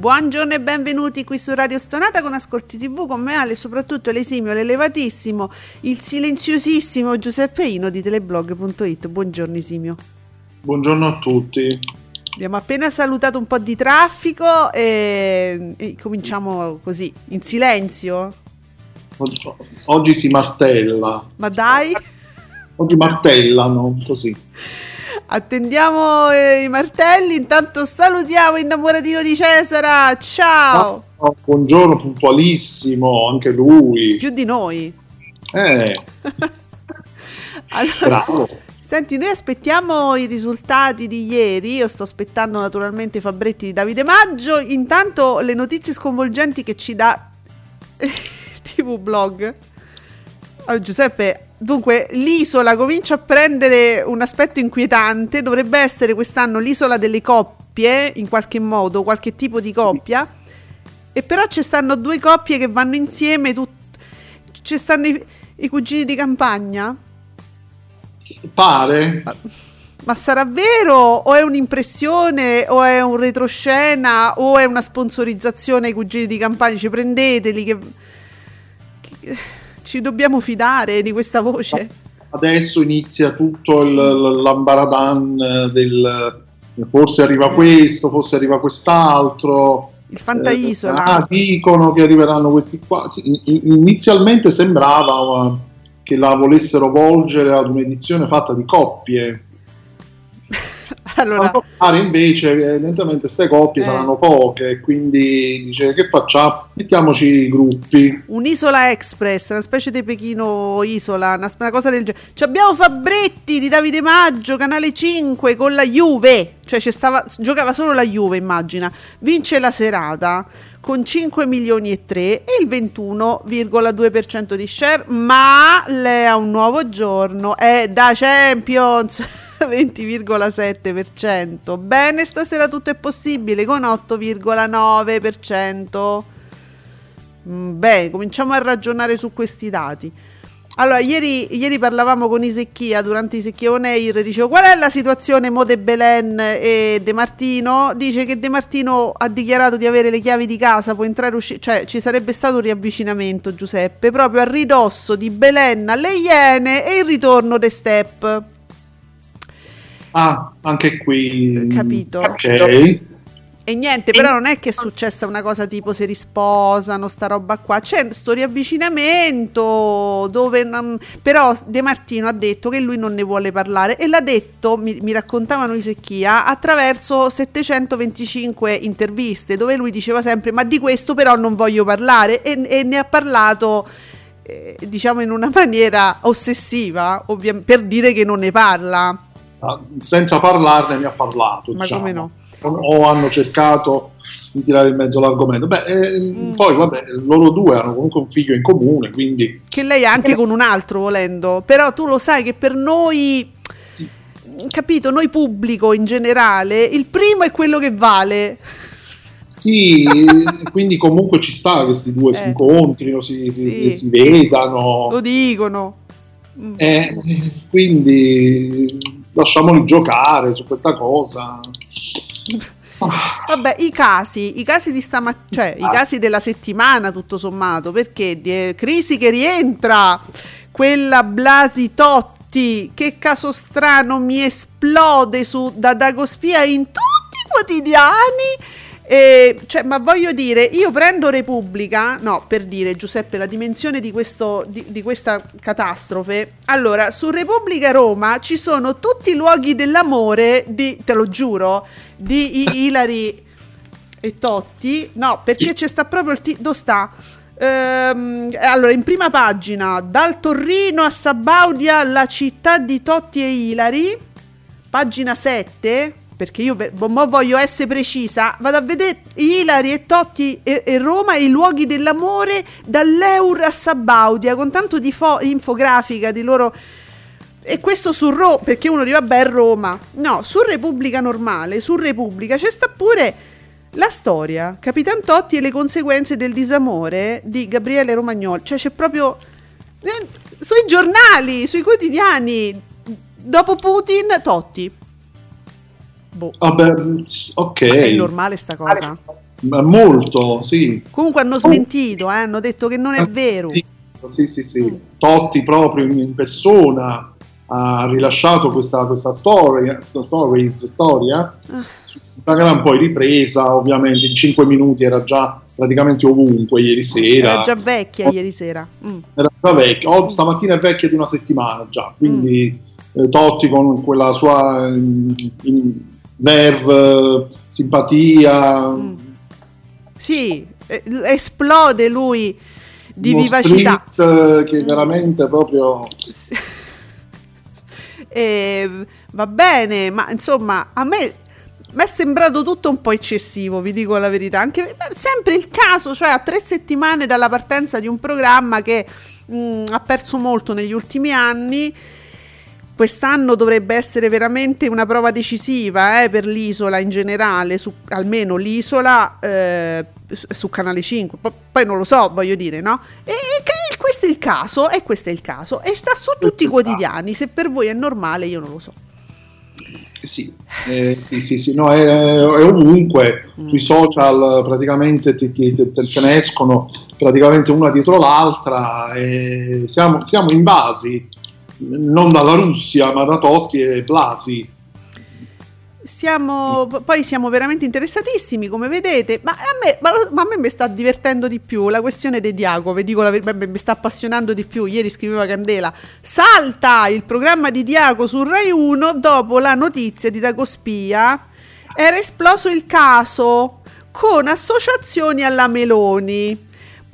Buongiorno e benvenuti qui su Radio Stonata con Ascolti TV con me Ale, soprattutto l'esimio, l'elevatissimo, il silenziosissimo Giuseppe Ino di teleblog.it. Buongiorno Esimio. Buongiorno a tutti. Abbiamo appena salutato un po' di traffico e, e cominciamo così, in silenzio. Oggi si martella. Ma dai! Oggi martellano così. Attendiamo eh, i martelli, intanto salutiamo innamoratino di Cesara, ciao! Oh, buongiorno, puntualissimo, anche lui. Più di noi. Eh. allora, Bravo. Senti, noi aspettiamo i risultati di ieri, io sto aspettando naturalmente i Fabretti di Davide Maggio, intanto le notizie sconvolgenti che ci dà TV Blog. Allora, Giuseppe, Dunque, l'isola comincia a prendere un aspetto inquietante, dovrebbe essere quest'anno l'isola delle coppie, in qualche modo, qualche tipo di coppia, e però ci stanno due coppie che vanno insieme, tut- ci stanno i-, i cugini di campagna? Pare. Ma, ma sarà vero o è un'impressione o è un retroscena o è una sponsorizzazione ai cugini di campagna? Ci prendeteli che... che ci dobbiamo fidare di questa voce? Adesso inizia tutto il, l'ambaradan del forse arriva questo, forse arriva quest'altro. Il Fantaisola. Eh, ah, dicono che arriveranno questi qua. Inizialmente sembrava che la volessero volgere ad un'edizione fatta di coppie allora, fare invece evidentemente queste coppie eh. saranno poche quindi dice che facciamo mettiamoci i gruppi. Un'isola express una specie di Pechino isola una, una cosa del genere Ci abbiamo Fabretti di Davide Maggio canale 5 con la Juve. Cioè stava, giocava solo la Juve immagina. Vince la serata con 5 milioni e 3 e il 21,2% di share ma lei ha un nuovo giorno. È da Champions 20,7%. Bene, stasera tutto è possibile con 8,9%. Mm, beh, cominciamo a ragionare su questi dati. Allora, ieri, ieri parlavamo con Isecchia durante Isecchia On Air, dicevo qual è la situazione Mode Belen e De Martino? Dice che De Martino ha dichiarato di avere le chiavi di casa, può entrare e uscire, cioè ci sarebbe stato un riavvicinamento Giuseppe, proprio a ridosso di Belen alle Iene e il ritorno de Step. Ah, anche qui. Capito. Ok. E niente, però non è che è successa una cosa tipo si risposano, sta roba qua. C'è sto riavvicinamento dove... Um, però De Martino ha detto che lui non ne vuole parlare e l'ha detto, mi, mi raccontavano i Secchia, attraverso 725 interviste dove lui diceva sempre ma di questo però non voglio parlare e, e ne ha parlato eh, diciamo in una maniera ossessiva ovvia- per dire che non ne parla senza parlarne mi ha parlato. Ma diciamo. come no? O hanno cercato di tirare in mezzo l'argomento. Beh, eh, mm. poi vabbè, loro due hanno comunque un figlio in comune, quindi... Che lei ha anche con un altro volendo, però tu lo sai che per noi, capito, noi pubblico in generale, il primo è quello che vale. Sì, quindi comunque ci sta che questi due eh. si incontrino, si, si, sì. si, vedano. Lo dicono. Eh, quindi lasciamoli giocare su questa cosa. Vabbè, i casi, i casi di stamattina, cioè i casi della settimana, tutto sommato, perché di, crisi che rientra, quella Blasi Totti Totti, che caso strano mi esplode su da Dagospia in tutti i quotidiani. E, cioè, ma voglio dire, io prendo Repubblica, no, per dire Giuseppe la dimensione di, questo, di, di questa catastrofe. Allora, su Repubblica Roma ci sono tutti i luoghi dell'amore di, te lo giuro, di Ilari e Totti. No, perché c'è sta proprio il... T- dove sta? Ehm, allora, in prima pagina, dal Torrino a Sabaudia, la città di Totti e Ilari. Pagina 7 perché io mo voglio essere precisa, vado a vedere Ilari e Totti e, e Roma i luoghi dell'amore dall'Eur a Sabaudia con tanto di fo- infografica di loro e questo su Roma, perché uno dice vabbè Roma. No, su Repubblica normale, su Repubblica c'è sta pure la storia, Capitan Totti e le conseguenze del disamore di Gabriele Romagnol. Cioè c'è proprio eh, sui giornali, sui quotidiani. Dopo Putin, Totti. Boh. Vabbè, ok. Ma è normale sta cosa? Molto, sì. Comunque hanno smentito, eh? hanno detto che non è vero. Sì, sì, sì. Mm. Totti proprio in persona ha rilasciato questa, questa storia, stories, storia ah. su Instagram, poi ripresa, ovviamente in 5 minuti era già praticamente ovunque ieri sera. Era già vecchia ieri sera. Mm. Era già vecchia, oh, stamattina è vecchia di una settimana già, quindi mm. eh, Totti con quella sua... In, in, nerve, simpatia. Mm. Sì, esplode lui di vivacità. che veramente proprio... Sì. E, va bene, ma insomma, a me mi è sembrato tutto un po' eccessivo, vi dico la verità. Anche sempre il caso, cioè a tre settimane dalla partenza di un programma che mh, mm, ha perso molto negli ultimi anni quest'anno dovrebbe essere veramente una prova decisiva eh, per l'isola in generale, su, almeno l'isola eh, su Canale 5, P- poi non lo so, voglio dire, no? E, e questo è il caso, e questo è il caso, e sta su tutti i quotidiani, se per voi è normale io non lo so. Sì, eh, sì, sì, sì no, è, è ovunque, mm. sui social praticamente ti, ti, ti, te ne escono praticamente una dietro l'altra, e siamo, siamo invasi non dalla Russia, ma da Totti e Blasi. Siamo. Poi siamo veramente interessatissimi, come vedete, ma a, me, ma, ma a me mi sta divertendo di più la questione dei Diaco, vi dico la verità, mi sta appassionando di più. Ieri scriveva Candela, salta il programma di Diaco su Rai 1 dopo la notizia di Dagospia, era esploso il caso con associazioni alla Meloni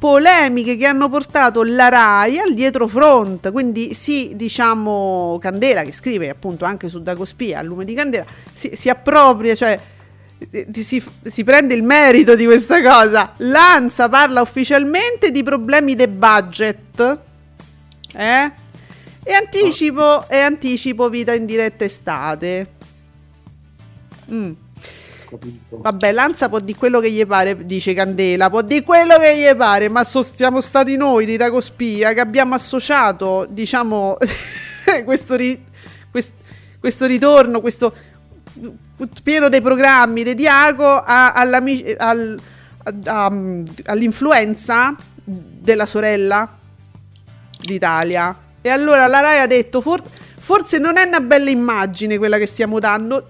polemiche che hanno portato la RAI al dietro front, quindi sì, diciamo Candela che scrive appunto anche su Dagospia, al lume di Candela, si, si appropria, cioè si, si, prende il merito di questa cosa. L'ANSA parla ufficialmente di problemi di budget, eh? E anticipo, e anticipo vita in diretta estate. Mm capito. Vabbè, Lanza può di quello che gli pare, dice Candela, può di quello che gli pare, ma so, siamo stati noi di Ragospia che abbiamo associato, diciamo, questo, ri, quest, questo ritorno, questo pieno dei programmi di Diaco a, a, all'influenza della sorella d'Italia. E allora la Rai ha detto, for, forse non è una bella immagine quella che stiamo dando,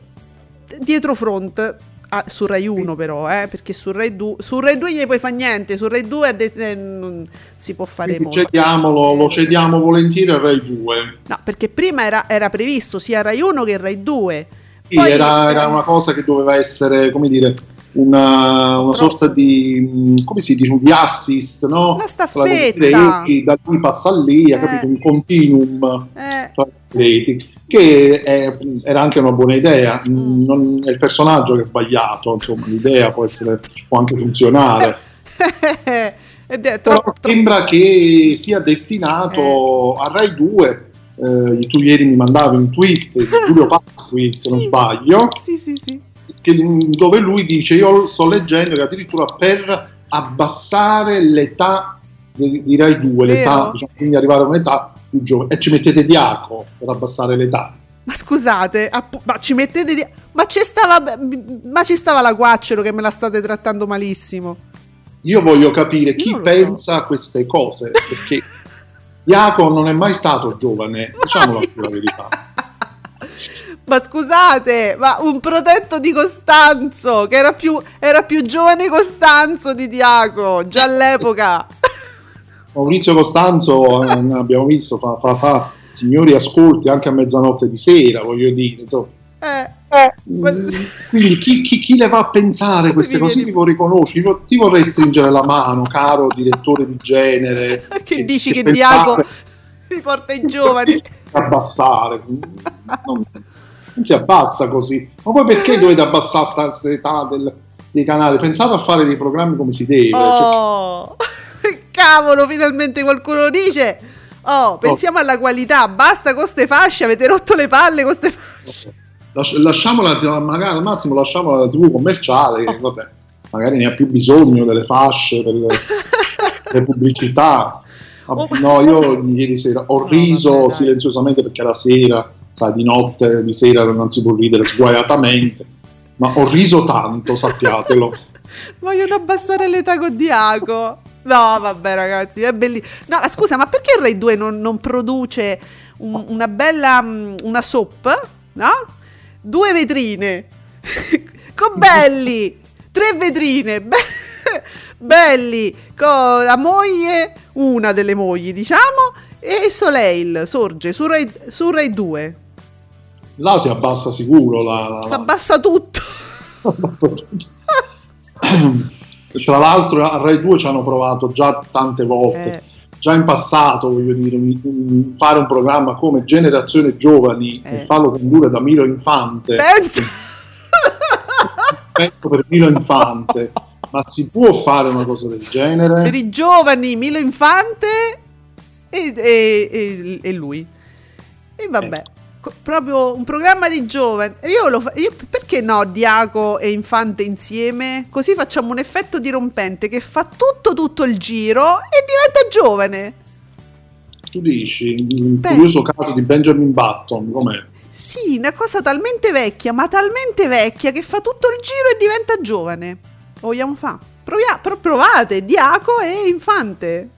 dietro front Ah, su Rai 1 però, eh, perché su Rai 2 su Rai 2 gli puoi fare niente, su Rai 2 de- eh, non si può fare Quindi molto. Cediamolo, lo cediamo volentieri a Rai 2. No, perché prima era, era previsto sia Rai 1 che Rai 2. Sì, Poi, era, era, una cosa che doveva essere, come dire, una, una sorta di, come si dice, di assist, no? Una staffetta. da qui passa lì, eh. capito? Un continuum eh. tra reti, che è, era anche una buona idea. Mm. Non è il personaggio che è sbagliato, insomma, l'idea può, essere, può anche funzionare. Però sembra che sia destinato eh. a Rai 2 eh, tu ieri mi mandavi un tweet di Giulio Pasqui, se non sbaglio, sì, sì, sì che, dove lui dice io sto leggendo che addirittura per abbassare l'età di, di Rai 2, l'età, diciamo, quindi arrivare a un'età più giovane, e ci mettete Diaco per abbassare l'età. Ma scusate, app- ma ci mettete di- ma ci stava ma ci stava la Guaccero che me la state trattando malissimo. Io voglio capire chi pensa so. a queste cose, perché Iaco non è mai stato giovane, diciamo la verità. Ma scusate, ma un protetto di Costanzo, che era più, era più giovane Costanzo di Diaco, già all'epoca. Maurizio Costanzo, eh, abbiamo visto, fa, fa, fa, signori ascolti anche a mezzanotte di sera, voglio dire, insomma. Eh, eh. Mm, quindi chi, chi, chi, le va a pensare queste cose? Ti riconosci, ti vorrei stringere la mano, caro direttore di genere. che, che dici che, che Diaco riporta i giovani? Abbassare. Non, non si abbassa così. Ma poi perché dovete abbassare l'età del, dei canali? Pensate a fare dei programmi come si deve. Cioè oh, cioè... cavolo, finalmente qualcuno dice. Oh, pensiamo oh. alla qualità, basta con queste fasce, avete rotto le palle con queste fasce. Lasciamola, magari al massimo lasciamola la TV commerciale, che oh. vabbè, magari ne ha più bisogno delle fasce per le, le pubblicità. Oh. No, io ieri sera ho riso no, silenziosamente perché la sera sai, di notte, di sera non si può ridere sguaiatamente, ma ho riso tanto, sappiatelo. Vogliono abbassare l'età con Diaco. No, vabbè, ragazzi, è bellissimo. No, scusa, ma perché il Rai 2 non, non produce un, una bella mm, una soap, no? Due vetrine con belli, tre vetrine, be- belli, con la moglie, una delle mogli, diciamo, e Soleil sorge su Rai, su Rai 2 là si abbassa sicuro. La, la, si abbassa tutto. Tra l'altro a Rai 2 ci hanno provato già tante volte. Eh. Già in passato, voglio dire, fare un programma come Generazione Giovani eh. e farlo condurre da Milo Infante. Penso. Penso per Milo Infante. Ma si può fare una cosa del genere? Per i giovani, Milo Infante e, e, e, e lui. E vabbè. Eh proprio un programma di giovani. Io lo fa- io, perché no, Diaco e Infante insieme? Così facciamo un effetto dirompente che fa tutto tutto il giro e diventa giovane. Tu dici, il curioso caso di Benjamin Button, com'è? Sì, una cosa talmente vecchia, ma talmente vecchia che fa tutto il giro e diventa giovane. Vogliamo fare? Provia- pro- provate, Diaco e Infante.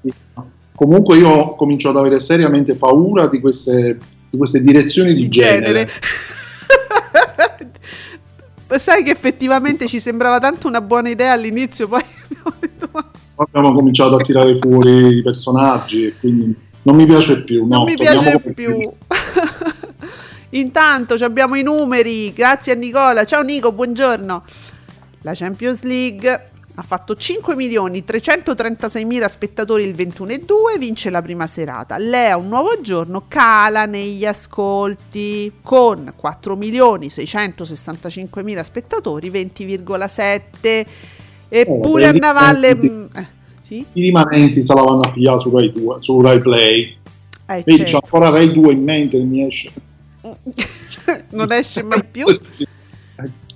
Comunque io comincio ad avere seriamente paura di queste di queste direzioni di, di genere. genere. Sai che effettivamente ci sembrava tanto una buona idea all'inizio, poi abbiamo cominciato a tirare fuori i personaggi e quindi non mi piace più. Non mi piace più. Intanto abbiamo i numeri, grazie a Nicola. Ciao Nico, buongiorno. La Champions League ha fatto 5 milioni 336 mila spettatori il 21 e 2, vince la prima serata. Lea un nuovo giorno cala negli ascolti con 4 milioni 665 mila spettatori, 20,7. Eppure oh, a Navalle... Mm, eh, sì? I rimanenti se la vanno a pigliare su Rai, 2, su Rai Play. Eh, Vedi, certo. c'è ancora Rai 2 in mente, mi esce. non esce mai più. sì.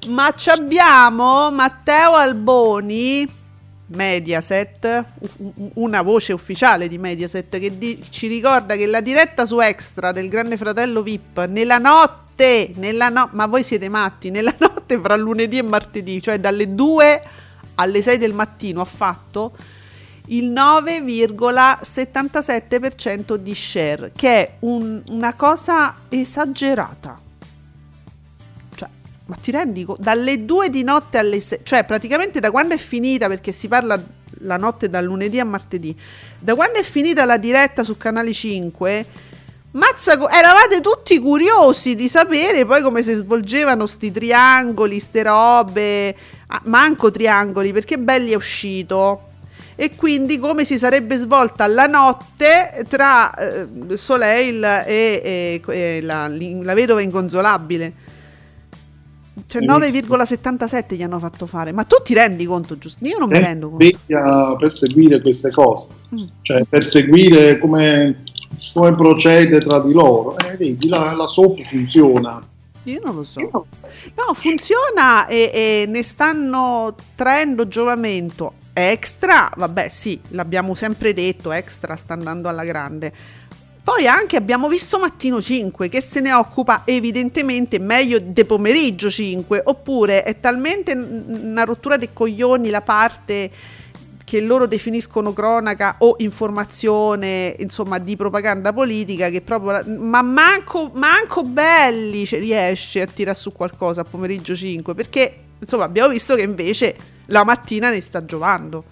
Ma abbiamo Matteo Alboni, Mediaset, una voce ufficiale di Mediaset che di- ci ricorda che la diretta su Extra del Grande Fratello VIP nella notte, nella no- ma voi siete matti, nella notte fra lunedì e martedì, cioè dalle 2 alle 6 del mattino ha fatto il 9,77% di share, che è un- una cosa esagerata ma ti rendi conto? Dalle 2 di notte alle 6, cioè praticamente da quando è finita, perché si parla la notte dal lunedì a martedì, da quando è finita la diretta su Canale 5, mazza, eravate tutti curiosi di sapere poi come si svolgevano sti triangoli, ste robe, ah, manco triangoli, perché Belli è uscito. E quindi come si sarebbe svolta la notte tra eh, Soleil e, e, e la, la vedova inconsolabile. Cioè 9,77 gli hanno fatto fare. Ma tu ti rendi conto, giusto? Io non mi rendo conto. per seguire queste cose, mm. cioè per seguire come, come, procede tra di loro. Eh, vedi, la, la soap funziona. Io non lo so. No, funziona e, e ne stanno traendo giovamento. Extra, vabbè, sì, l'abbiamo sempre detto, Extra sta andando alla grande poi anche abbiamo visto Mattino 5 che se ne occupa evidentemente meglio de pomeriggio 5, oppure è talmente una rottura dei coglioni la parte che loro definiscono cronaca o informazione, insomma, di propaganda politica, che proprio, ma manco, manco Belli ci riesce a tirare su qualcosa a pomeriggio 5, perché, insomma, abbiamo visto che invece la mattina ne sta giovando.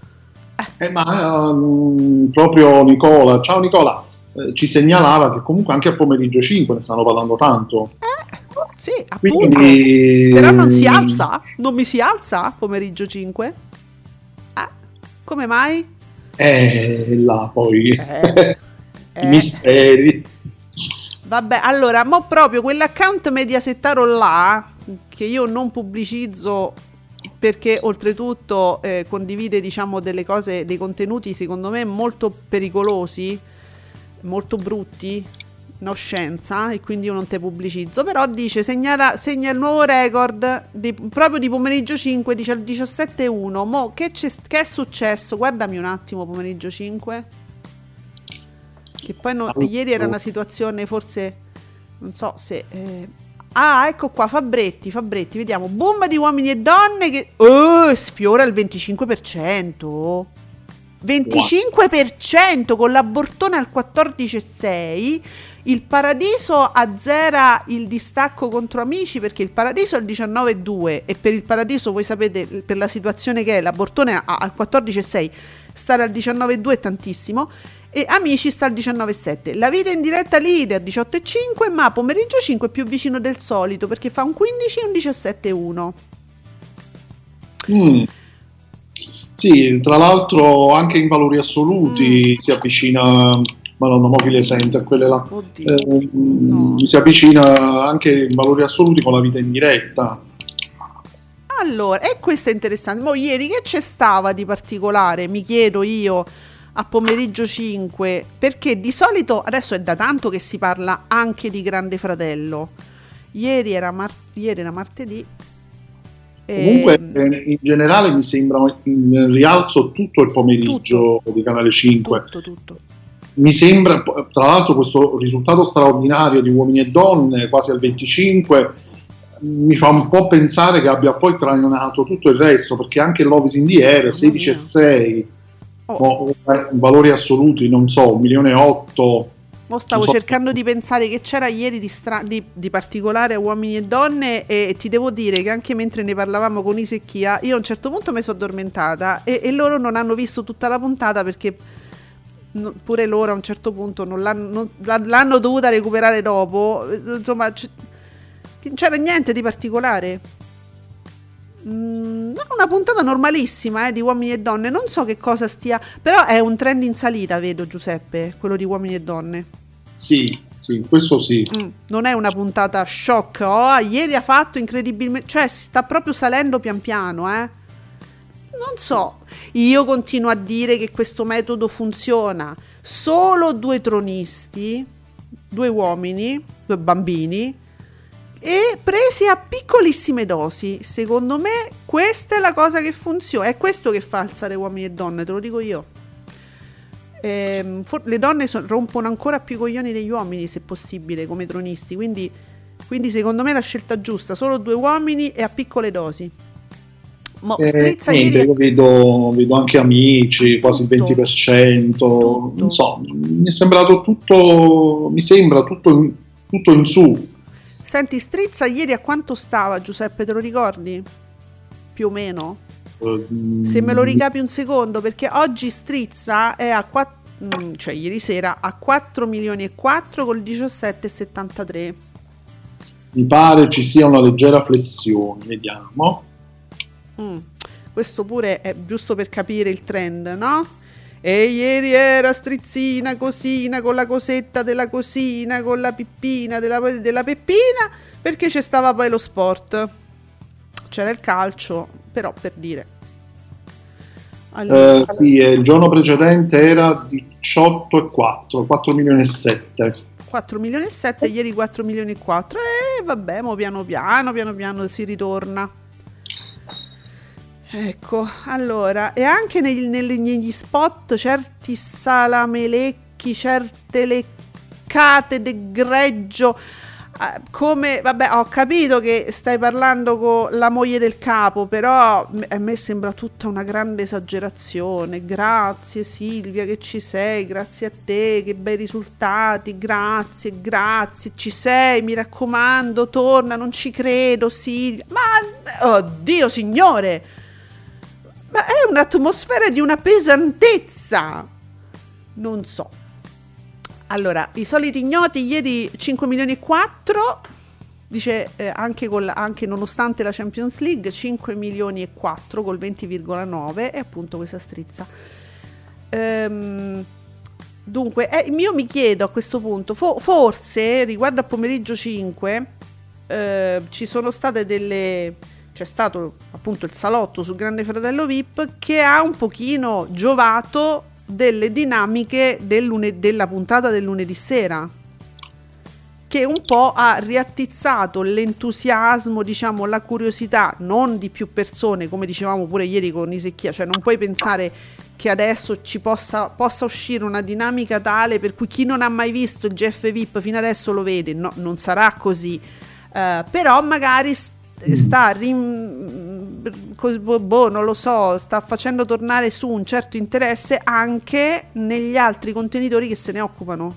Eh, ma um, proprio Nicola, ciao Nicola, eh, ci segnalava che comunque anche a pomeriggio 5 ne stanno parlando tanto. Eh, sì, appunto. Quindi... Però non si alza? Non mi si alza pomeriggio 5? Come mai? Eh, là poi. Eh, I misteri. Vabbè, allora, mo proprio quell'account mediasettaro là, che io non pubblicizzo perché oltretutto eh, condivide diciamo delle cose, dei contenuti secondo me molto pericolosi, molto brutti, no scienza e quindi io non te pubblicizzo, però dice segnala, segna il nuovo record di, proprio di pomeriggio 5, dice il 17.1, mo che, che, è successo? Guardami un attimo pomeriggio 5, che poi no, ieri era una situazione forse, non so se... Eh, ah, ecco qua, Fabretti, Fabretti, vediamo, bomba di uomini e donne che oh, sfiora il 25%. 25% con l'abortone al 14,6 il Paradiso azzera il distacco contro Amici perché il Paradiso è il 19,2 e per il Paradiso voi sapete per la situazione che è l'abortone al 14,6 stare al 19,2 è tantissimo e Amici sta al 19,7 la vita in diretta leader 18,5 ma pomeriggio 5 è più vicino del solito perché fa un 15 e un 17,1 mm. Sì, tra l'altro anche in valori assoluti mm. si avvicina Madonna Mobile Center, quelle là. Eh, no. Si avvicina anche in valori assoluti con la vita in diretta. Allora, e questo è interessante. Mo ieri che c'è stava di particolare? Mi chiedo io a pomeriggio 5, perché di solito adesso è da tanto che si parla anche di Grande Fratello. Ieri era, mar- ieri era martedì. Comunque, eh, in generale mi sembra in rialzo tutto il pomeriggio tutto, di Canale 5. Tutto, tutto mi sembra, tra l'altro, questo risultato straordinario di uomini e donne, quasi al 25, mi fa un po' pensare che abbia poi trainato tutto il resto, perché anche l'Ovis in the Air 16 e 6, oh. valori assoluti, non so, 1 milione e 8. Mo stavo so. cercando di pensare che c'era ieri di, stra- di, di, particolare uomini e donne e ti devo dire che anche mentre ne parlavamo con Isecchia io a un certo punto mi sono addormentata e, e loro non hanno visto tutta la puntata perché no, pure loro a un certo punto non l'hanno, non, l'hanno dovuta recuperare dopo. Insomma, c- non c'era niente di particolare. Mm, una puntata normalissima eh, di uomini e donne. Non so che cosa stia, però è un trend in salita, vedo Giuseppe, quello di uomini e donne. Sì, sì, questo sì. Mm, non è una puntata shock. Oh, ieri ha fatto incredibilmente, cioè sta proprio salendo pian piano, eh. Non so, io continuo a dire che questo metodo funziona. Solo due tronisti, due uomini, due bambini, e presi a piccolissime dosi. Secondo me questa è la cosa che funziona. È questo che fa alzare uomini e donne, te lo dico io. Eh, for- le donne so- rompono ancora più i coglioni degli uomini, se possibile, come tronisti. Quindi, quindi secondo me è la scelta giusta. Solo due uomini e a piccole dosi. Mo, eh, niente, io vedo, vedo, anche amici, quasi il 20%, tutto. non so, mi è sembrato tutto, mi sembra tutto in, tutto in su. Senti, Strizza ieri a quanto stava Giuseppe, te lo ricordi? Più o meno? Se me lo ricapi un secondo, perché oggi Strizza è a 4, mm, cioè ieri sera a 4 milioni e 4 col 17,73. Mi pare ci sia una leggera flessione, vediamo. Mm. Questo pure è giusto per capire il trend, no? E ieri era strizzina, cosina, con la cosetta della cosina, con la pippina della, della peppina, perché c'è stava poi lo sport. C'era il calcio, però per dire. Allora, eh, sì, il giorno precedente era 18 e 4, 4 milioni e 7. 4 milioni e 7, ieri 4 milioni e 4 e vabbè, mo piano piano, piano piano si ritorna. Ecco, allora, e anche negli, negli spot certi salamelecchi, certe leccate de greggio come, vabbè, ho capito che stai parlando con la moglie del capo, però a me sembra tutta una grande esagerazione. Grazie Silvia che ci sei, grazie a te, che bei risultati, grazie, grazie, ci sei, mi raccomando, torna, non ci credo Silvia. Ma, oddio signore, ma è un'atmosfera di una pesantezza. Non so. Allora, i soliti ignoti ieri 5 milioni e 4, dice eh, anche, col, anche, nonostante la Champions League 5 milioni e 4 col 20,9 e appunto questa strizza. Ehm, dunque, eh, io mi chiedo a questo punto, fo- forse riguardo a pomeriggio 5 eh, ci sono state delle c'è stato appunto il salotto sul Grande Fratello VIP che ha un pochino giovato delle dinamiche del lune- della puntata del lunedì sera che un po' ha riattizzato l'entusiasmo, diciamo, la curiosità, non di più persone, come dicevamo pure ieri con Isecchia, cioè non puoi pensare che adesso ci possa, possa, uscire una dinamica tale per cui chi non ha mai visto il GF VIP fino adesso lo vede, no, non sarà così, uh, però magari sta rim, boh, non lo so, sta facendo tornare su un certo interesse anche negli altri contenitori che se ne occupano.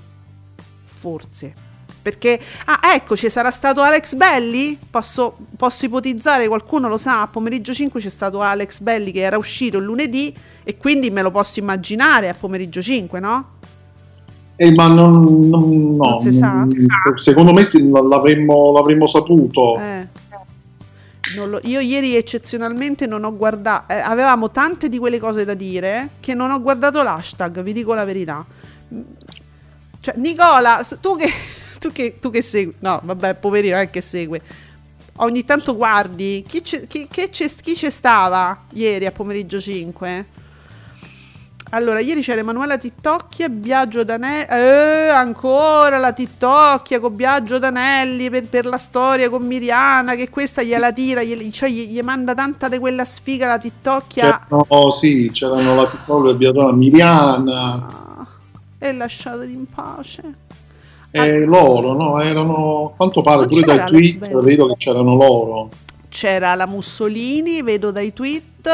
Forse. Perché, ah, ecco, ci sarà stato Alex Belli? Posso, posso ipotizzare, qualcuno lo sa, a pomeriggio 5 c'è stato Alex Belli che era uscito il lunedì e quindi me lo posso immaginare a pomeriggio 5, no? Eh, ma non, non, no, non si sa. Secondo me l'avremmo, l'avremmo saputo. Eh. Lo, io ieri eccezionalmente non ho guardato, eh, avevamo tante di quelle cose da dire che non ho guardato l'hashtag, vi dico la verità. Cioè, Nicola, tu che, tu che, tu che segui, no, vabbè, poverino, è che segue. Ogni tanto guardi chi, c'è, chi, c'è stava ieri a pomeriggio 5? Allora, ieri c'era Emanuela Tittocchia, Biagio Danelli, eh, ancora la Tittocchia con Biagio Danelli per, per, la storia con Miriana, che questa gliela tira, gli, cioè gli, gli manda tanta di quella sfiga la Tittocchia. No, oh, sì, c'erano la Tittocchia e Biagio Miriana. Ah, e lasciateli in pace. E ah, loro, no? Erano, quanto pare, pure dai tweet vedo che c'erano loro. C'era la Mussolini, vedo dai tweet.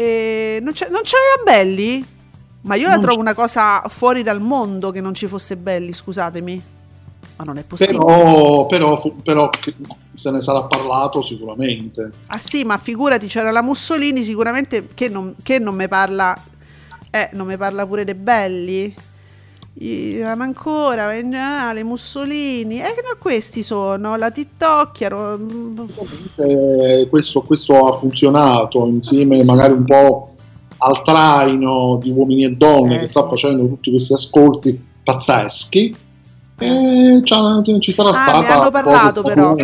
E non, c'è, non c'era Belli? Ma io la non trovo c'è. una cosa fuori dal mondo che non ci fosse Belli, scusatemi. Ma non è possibile. Però, però, però se ne sarà parlato sicuramente. Ah sì, ma figurati, c'era la Mussolini sicuramente che non, che non mi parla... Eh, non mi parla pure dei Belli? Ma ancora le Mussolini e eh, questi sono la TikTok eh, questo, questo ha funzionato insieme magari un po' al traino di uomini e donne eh, che sì. sta facendo tutti questi ascolti pazzeschi eh, ci sarà ah, stata. Ne hanno parlato però.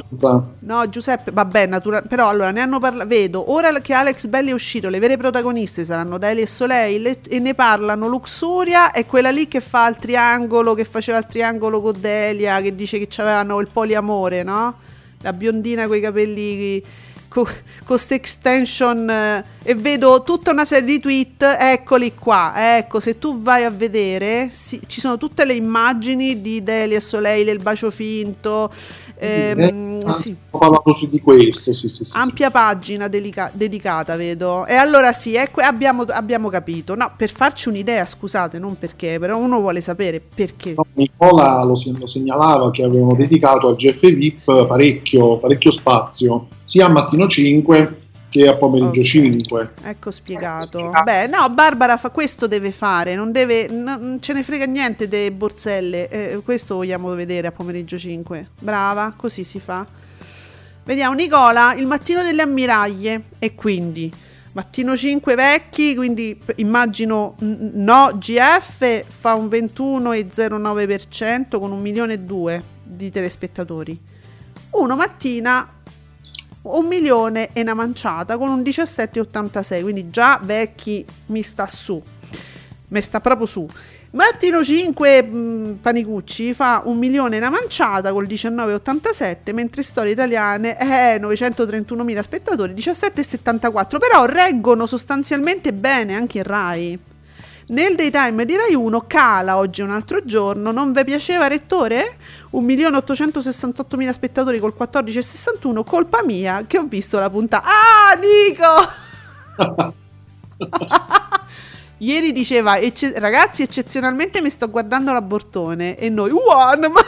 No, Giuseppe, vabbè, natura- però allora ne hanno parlato. Vedo ora che Alex Belli è uscito, le vere protagoniste saranno Deli e Soleil e ne parlano Luxuria e quella lì che fa il triangolo, che faceva il triangolo con Delia, che dice che avevano il poliamore, no? La biondina con i capelli con questa extension eh, e vedo tutta una serie di tweet, eccoli qua, ecco, se tu vai a vedere, sì, ci sono tutte le immagini di Delia Soleil, il bacio finto, eh, sì. Ho parlato su di questo, sì, sì, sì Ampia pagina delica- dedicata, vedo. E allora sì, ecco, abbiamo, abbiamo, capito. No, per farci un'idea, scusate, non perché, però uno vuole sapere perché. No, Nicola lo, lo, segnalava che avevano dedicato al GF VIP parecchio, parecchio spazio, sia a mattino 5 che a pomeriggio okay. 5. Ecco spiegato. Beh, no, Barbara fa questo deve fare, non deve non ce ne frega niente delle borselle, eh, questo vogliamo vedere a pomeriggio 5. Brava, così si fa. Vediamo Nicola, il mattino delle ammiraglie e quindi mattino 5 vecchi, quindi immagino no GF fa un 21,09% con un milione e due di telespettatori. Uno mattina un milione e una manciata con un 17,86 quindi già vecchi mi sta su mi sta proprio su. Mattino 5 mh, Panicucci fa un milione e una manciata col 19,87 mentre Storie Italiane eh, 931.000 spettatori 17,74 però reggono sostanzialmente bene anche il Rai Nel daytime di Rai 1 cala oggi un altro giorno. Non vi piaceva, rettore? 1.868.000 spettatori col 14,61. Colpa mia che ho visto la puntata. Ah, Nico! Ieri diceva, ecce- ragazzi, eccezionalmente mi sto guardando l'abortone. E noi, one, ma...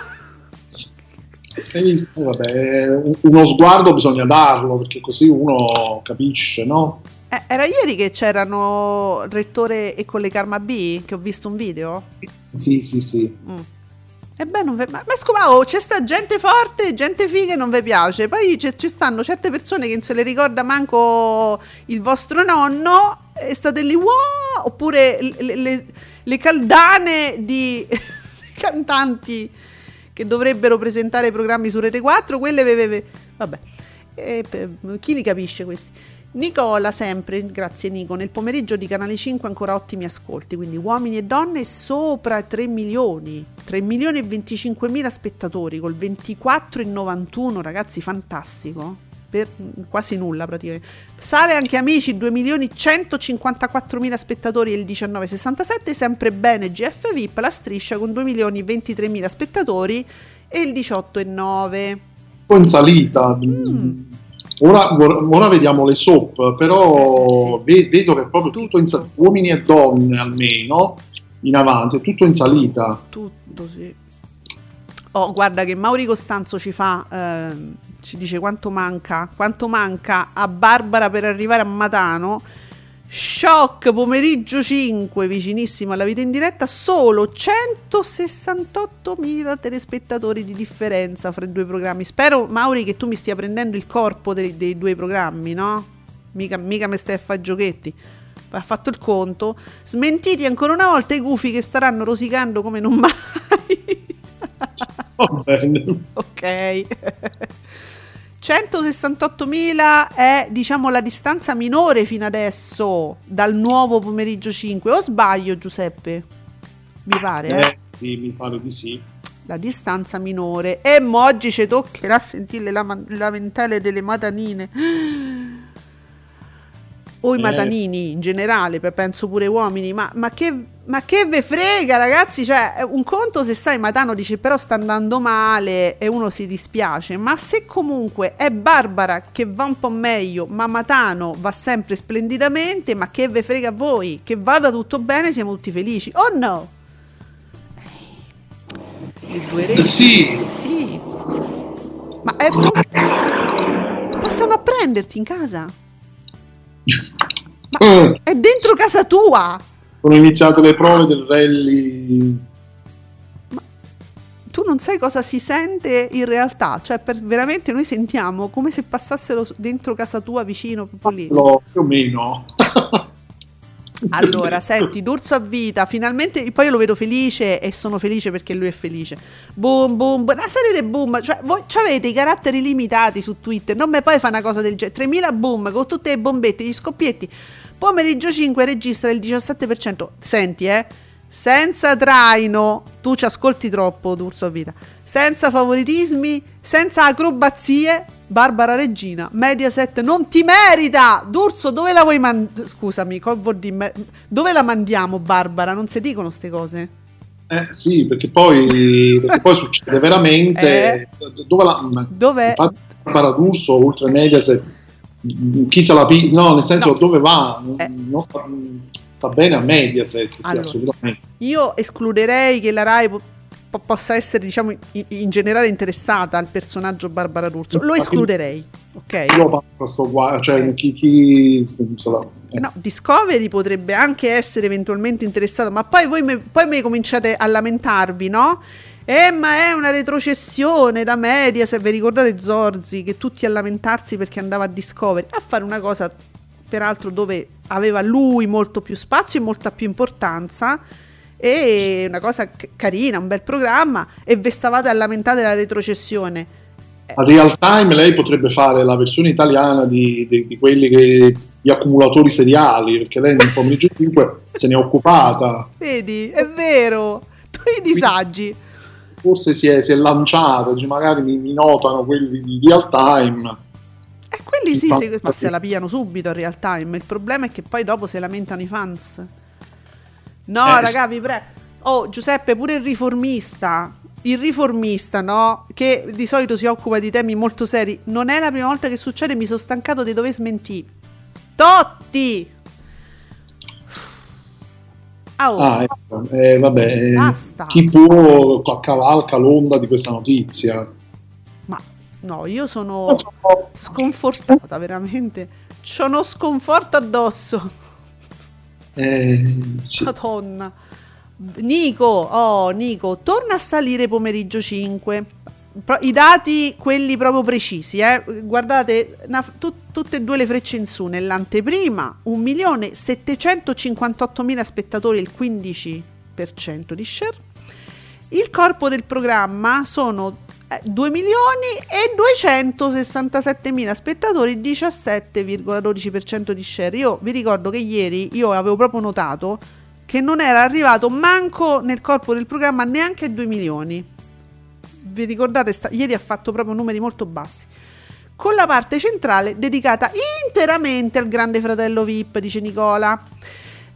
Eh, vabbè, uno sguardo bisogna darlo perché così uno capisce, no? Eh, era ieri che c'erano Rettore e con le Karma B, che ho visto un video? Sì, sì, sì. Mm. E beh, non ve... ma, ma scusa, oh, c'è sta gente forte, gente figa e non vi piace. Poi ci stanno certe persone che non se le ricorda manco il vostro nonno e state lì, wow! Oppure le, le, le caldane di cantanti che dovrebbero presentare programmi su Rete 4, quelle ve, vabbè. E, chi li capisce questi? Nicola sempre, grazie Nico, nel pomeriggio di Canale 5 ancora ottimi ascolti, quindi uomini e donne sopra 3 milioni, 3 milioni e 25 mila spettatori col 24,91 ragazzi, fantastico, per quasi nulla praticamente. Sale anche Amici, 2 milioni 154 mila spettatori e il 19,67, sempre bene GF VIP, la striscia con 2 milioni 23 mila spettatori e il 18,9. Un in salita. Mm Ora, ora, vediamo le soap, però eh, sì. vedo che è proprio tutto in salita, uomini e donne almeno, in avanti, tutto in salita. Tutto, sì. Oh, guarda che Mauri Costanzo ci fa, eh, ci dice quanto manca, quanto manca a Barbara per arrivare a Matano Shock pomeriggio 5, vicinissimo alla vita in diretta, solo 168.000 telespettatori di differenza fra i due programmi. Spero, Mauri, che tu mi stia prendendo il corpo dei, dei due programmi, no? Mica, mica me stai a fare giochetti. Ha fatto il conto. Smentiti ancora una volta i gufi che staranno rosicando come non mai. Bene. ok. 168.000 è diciamo la distanza minore fino adesso dal nuovo pomeriggio 5 o sbaglio Giuseppe? Mi pare eh? eh sì mi pare di sì la distanza minore e mo oggi ci toccherà sentire le lamentele delle matanine o i eh. matanini in generale, penso pure uomini, ma, ma, che, ma che ve frega ragazzi, cioè un conto se sai Matano dice però sta andando male e uno si dispiace, ma se comunque è Barbara che va un po' meglio, ma Matano va sempre splendidamente, ma che ve frega a voi, che vada tutto bene, siamo tutti felici, oh no? Le due reti. Sì. Sì. Ma è... passano a prenderti in casa. Ma mm. è dentro casa tua! Sono iniziate le prove del rally. Ma tu non sai cosa si sente in realtà, cioè per, veramente noi sentiamo come se passassero dentro casa tua vicino, proprio lì. No, più o meno. Allora, senti, D'Urso a vita, finalmente poi io lo vedo felice e sono felice perché lui è felice. Boom, boom, una serie di boom, cioè voi avete i caratteri limitati su Twitter, non me poi fa una cosa del genere, 3000 boom con tutte le bombette, gli scoppietti. Pomeriggio 5 registra il 17%. Senti, eh, senza traino, tu ci ascolti troppo, D'Urso vita. Senza favoritismi, senza acrobazie, Barbara Regina, Mediaset non ti merita! D'Urso, dove la vuoi mandare? Scusami, me- dove la mandiamo Barbara? Non si dicono queste cose? Eh sì, perché poi, perché poi succede veramente... Eh? Dove la... Dov'è? Barbara D'Urso, oltre Mediaset, chi se la... Pi- no, nel senso, no. dove va? Eh. Non sta, sta, bene a Mediaset, allora, sì. Io escluderei che la RAI po- possa essere diciamo in, in, generale interessata al personaggio Barbara D'Urso lo escluderei ok io sto qua cioè okay. chi, chi eh. no, Discovery potrebbe anche essere eventualmente interessato ma poi voi me, poi me cominciate a lamentarvi no? Eh, ma è una retrocessione da media. Se vi ricordate Zorzi, che tutti a lamentarsi perché andava a Discovery, a fare una cosa peraltro dove aveva lui molto più spazio e molta più importanza e una cosa carina, un bel programma e vi stavate a lamentare della retrocessione. A real time lei potrebbe fare la versione italiana di, di, di quelli che gli accumulatori seriali, perché lei nel pomeriggio 5 se ne è occupata. Vedi, è vero, tu i disagi. Forse si è, si è lanciata, cioè magari mi, mi, notano quelli di real time. E eh, quelli sì, se, ma se la pigliano subito a real time. Il problema è che poi dopo si lamentano i fans. No, eh, raga, vi prego. Oh, Giuseppe, pure il riformista. Il riformista, no? Che di solito si occupa di temi molto seri. Non è la prima volta che succede, mi sono stancato di dover smentire. Totti! Ah, oh. ah ecco. eh, vabbè, eh, Basta. chi può cavalca l'onda di questa notizia? Ma no, io sono sconfortata veramente. C'ho uno sconforto addosso. Eh, sì. Madonna. Nico, oh Nico, torna a salire pomeriggio 5. I dati, quelli proprio precisi, eh. guardate, una, tu, tutte e due le frecce in su. Nell'anteprima 1.758.000 spettatori, il 15% di share. Il corpo del programma sono 2 eh, milioni e 267 mila spettatori, 17,12% di share. Io vi ricordo che ieri io avevo proprio notato che non era arrivato manco nel corpo del programma neanche a 2 milioni. Vi ricordate? Sta- ieri ha fatto proprio numeri molto bassi. Con la parte centrale dedicata interamente al grande fratello VIP, dice Nicola.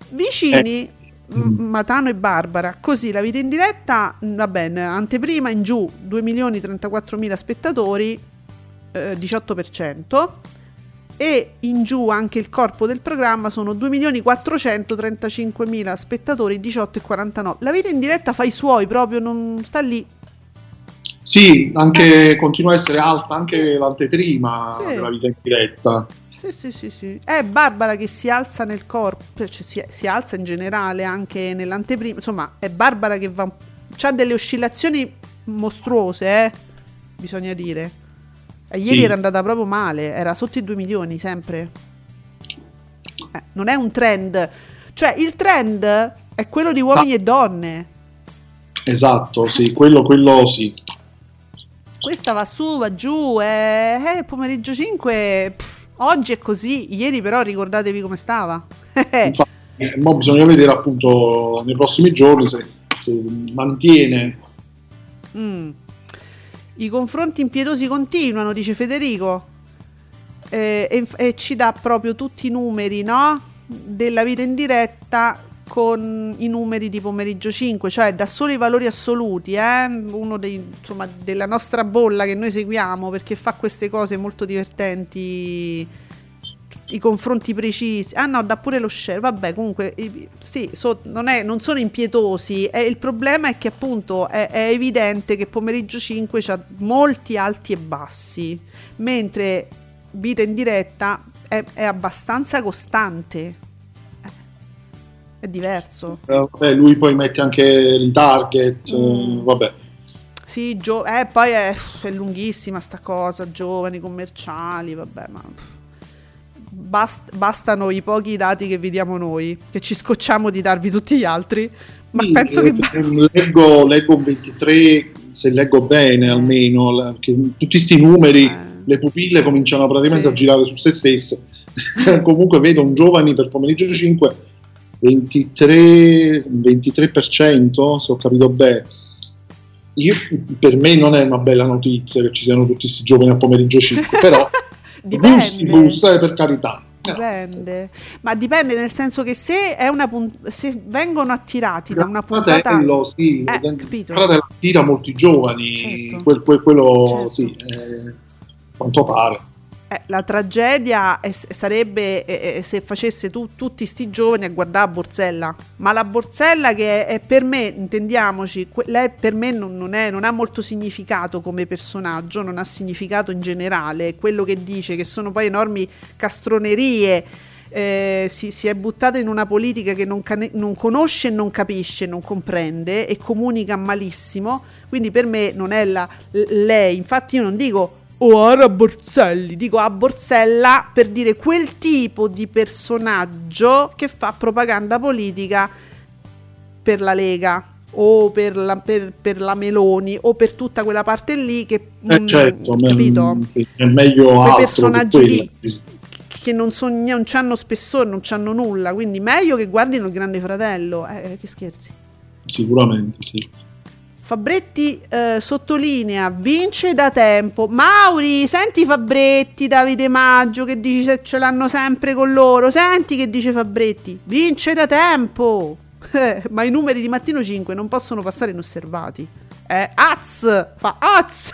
Vicini. Eh Matano e Barbara. Così la vita in diretta, va bene, anteprima in giù 2 milioni 34 mila spettatori, eh, 18%. E in giù anche il corpo del programma sono 2 milioni 435 mila spettatori, 18,49. La vita in diretta fa i suoi proprio, non sta lì. Sì, anche eh. continua a essere alta anche l'anteprima sì. della vita in diretta. Sì, sì, sì, sì. È Barbara che si alza nel corpo, cioè si, si, alza in generale anche nell'anteprima. Insomma, è Barbara che va. ha delle oscillazioni mostruose, eh? bisogna dire. E ieri sì. era andata proprio male, era sotto i 2 milioni sempre. Eh, non è un trend. Cioè, il trend è quello di uomini ah. e donne. Esatto, sì, quello, quello sì. Questa va su, va giù, è eh, pomeriggio 5. Pff Oggi è così, ieri però ricordatevi come stava. Infatti, eh, bisogna vedere appunto nei prossimi giorni se, se mantiene. Mm. I confronti impietosi continuano, dice Federico. Eh, e, e, ci dà proprio tutti i numeri no? della vita in diretta con i numeri di pomeriggio 5, cioè da soli valori assoluti, eh? uno dei, insomma, della nostra bolla che noi seguiamo perché fa queste cose molto divertenti, i confronti precisi. Ah no, dà pure lo share, vabbè comunque sì, so, non, è, non, sono impietosi, eh, il problema è che appunto è, è evidente che pomeriggio 5 ha molti alti e bassi, mentre vita in diretta è, è abbastanza costante è diverso. Eh, vabbè, lui poi mette anche il target, mm. eh, vabbè. Sì, gio- eh, poi è, è, lunghissima sta cosa, giovani, commerciali, vabbè, ma bast- bastano i pochi dati che vediamo noi, che ci scocciamo di darvi tutti gli altri, ma sì, penso eh, che leggo, leggo 23, se leggo bene almeno, che tutti questi numeri, eh. le pupille cominciano praticamente sì. a girare su se stesse. Comunque vedo un giovane per pomeriggio 5 23, 23% se ho capito bene. Io, per me non è una bella notizia che ci siano tutti questi giovani a pomeriggio 5, però dipende. Bus, eh, per carità. Dipende, ma dipende nel senso che se, punt- se vengono attirati da una puntata fratello, sì, eh, fratello attira molti giovani, certo. quel, quel, quello certo. sì, eh, quanto pare. Eh, la tragedia è, sarebbe eh, eh, se facesse tu, tutti sti giovani a guardare a Borsella, ma la Borsella che è, è per me, intendiamoci, lei per me non, non, è, non, ha molto significato come personaggio, non ha significato in generale, quello che dice che sono poi enormi castronerie. Eh, si, si, è buttata in una politica che non, cane- non, conosce, non capisce, non comprende e comunica malissimo. Quindi per me non è la, lei. Infatti, io non dico o ora Borselli, dico a Borsella per dire quel tipo di personaggio che fa propaganda politica per la Lega o per la, per, per la Meloni o per tutta quella parte lì che eh mh, mm, certo, capito? è meglio quei personaggi lì che non, so, non hanno spessore, non hanno nulla, quindi meglio che guardino il Grande Fratello, eh, che scherzi. Sicuramente, sì. Fabretti eh, sottolinea, vince da tempo. Mauri, senti Fabretti, Davide Maggio che dice se ce l'hanno sempre con loro. Senti che dice Fabretti, vince da tempo. Eh, ma i numeri di mattino 5 non possono passare inosservati. Eh, az! Fa az!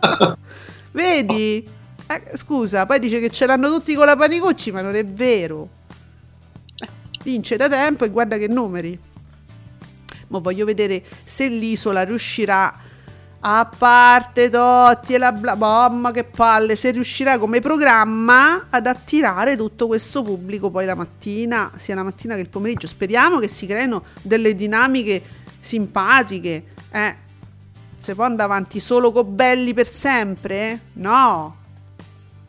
Vedi? Eh, scusa, poi dice che ce l'hanno tutti con la Panicucci, ma non è vero. Vince da tempo e guarda che numeri. Ma voglio vedere se l'isola riuscirà a parte Totti e la bla bomba che palle. Se riuscirà come programma ad attirare tutto questo pubblico poi la mattina sia la mattina che il pomeriggio. Speriamo che si creino delle dinamiche simpatiche eh. Se può andare avanti solo con belli per sempre? No.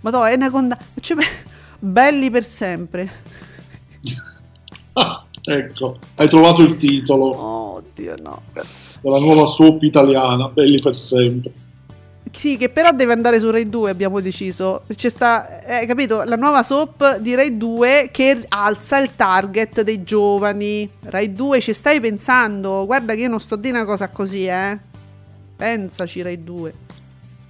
Ma no è una conda cioè, belli per sempre ecco hai trovato il titolo oddio no della nuova soap italiana, belli per sempre. Sì, che però deve andare su Rai 2, abbiamo deciso. C'è sta, eh, capito, la nuova soap di Rai 2 che alza il target dei giovani. Rai 2, ci stai pensando? Guarda che io non sto di una cosa così, eh. Pensaci Rai 2.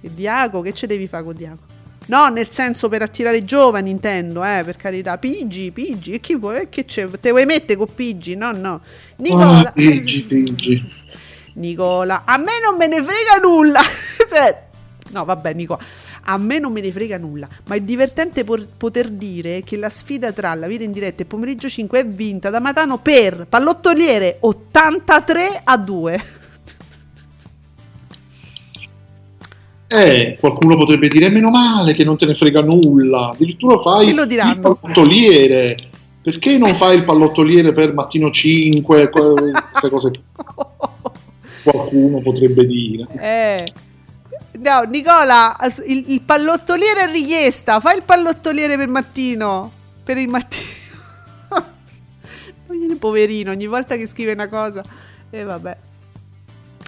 E Diaco, che ce devi fare con Diaco? No, nel senso per attirare i giovani, intendo, eh, per carità. Pigi, Pigi, e chi vuoi? Che c'è? Te vuoi mettere con Pigi? No, no. Nicola. Ah, Pigi, Pigi. Nicola, a me non me ne frega nulla. Cioè, no, vabbè, Nicola. A me non me ne frega nulla, ma è divertente por- poter dire che la sfida tra la vita in diretta e pomeriggio 5 è vinta da Matano per pallottoliere 83 a 2. Eh, qualcuno potrebbe dire meno male che non te ne frega nulla, addirittura fai il pallottoliere. Perché non fai il pallottoliere per mattino 5, queste cose? qualcuno potrebbe dire. Eh. No, Nicola, il, il, pallottoliere è richiesta. Fai il pallottoliere per mattino. Per il mattino. Poverino, ogni volta che scrive una cosa. E eh, vabbè.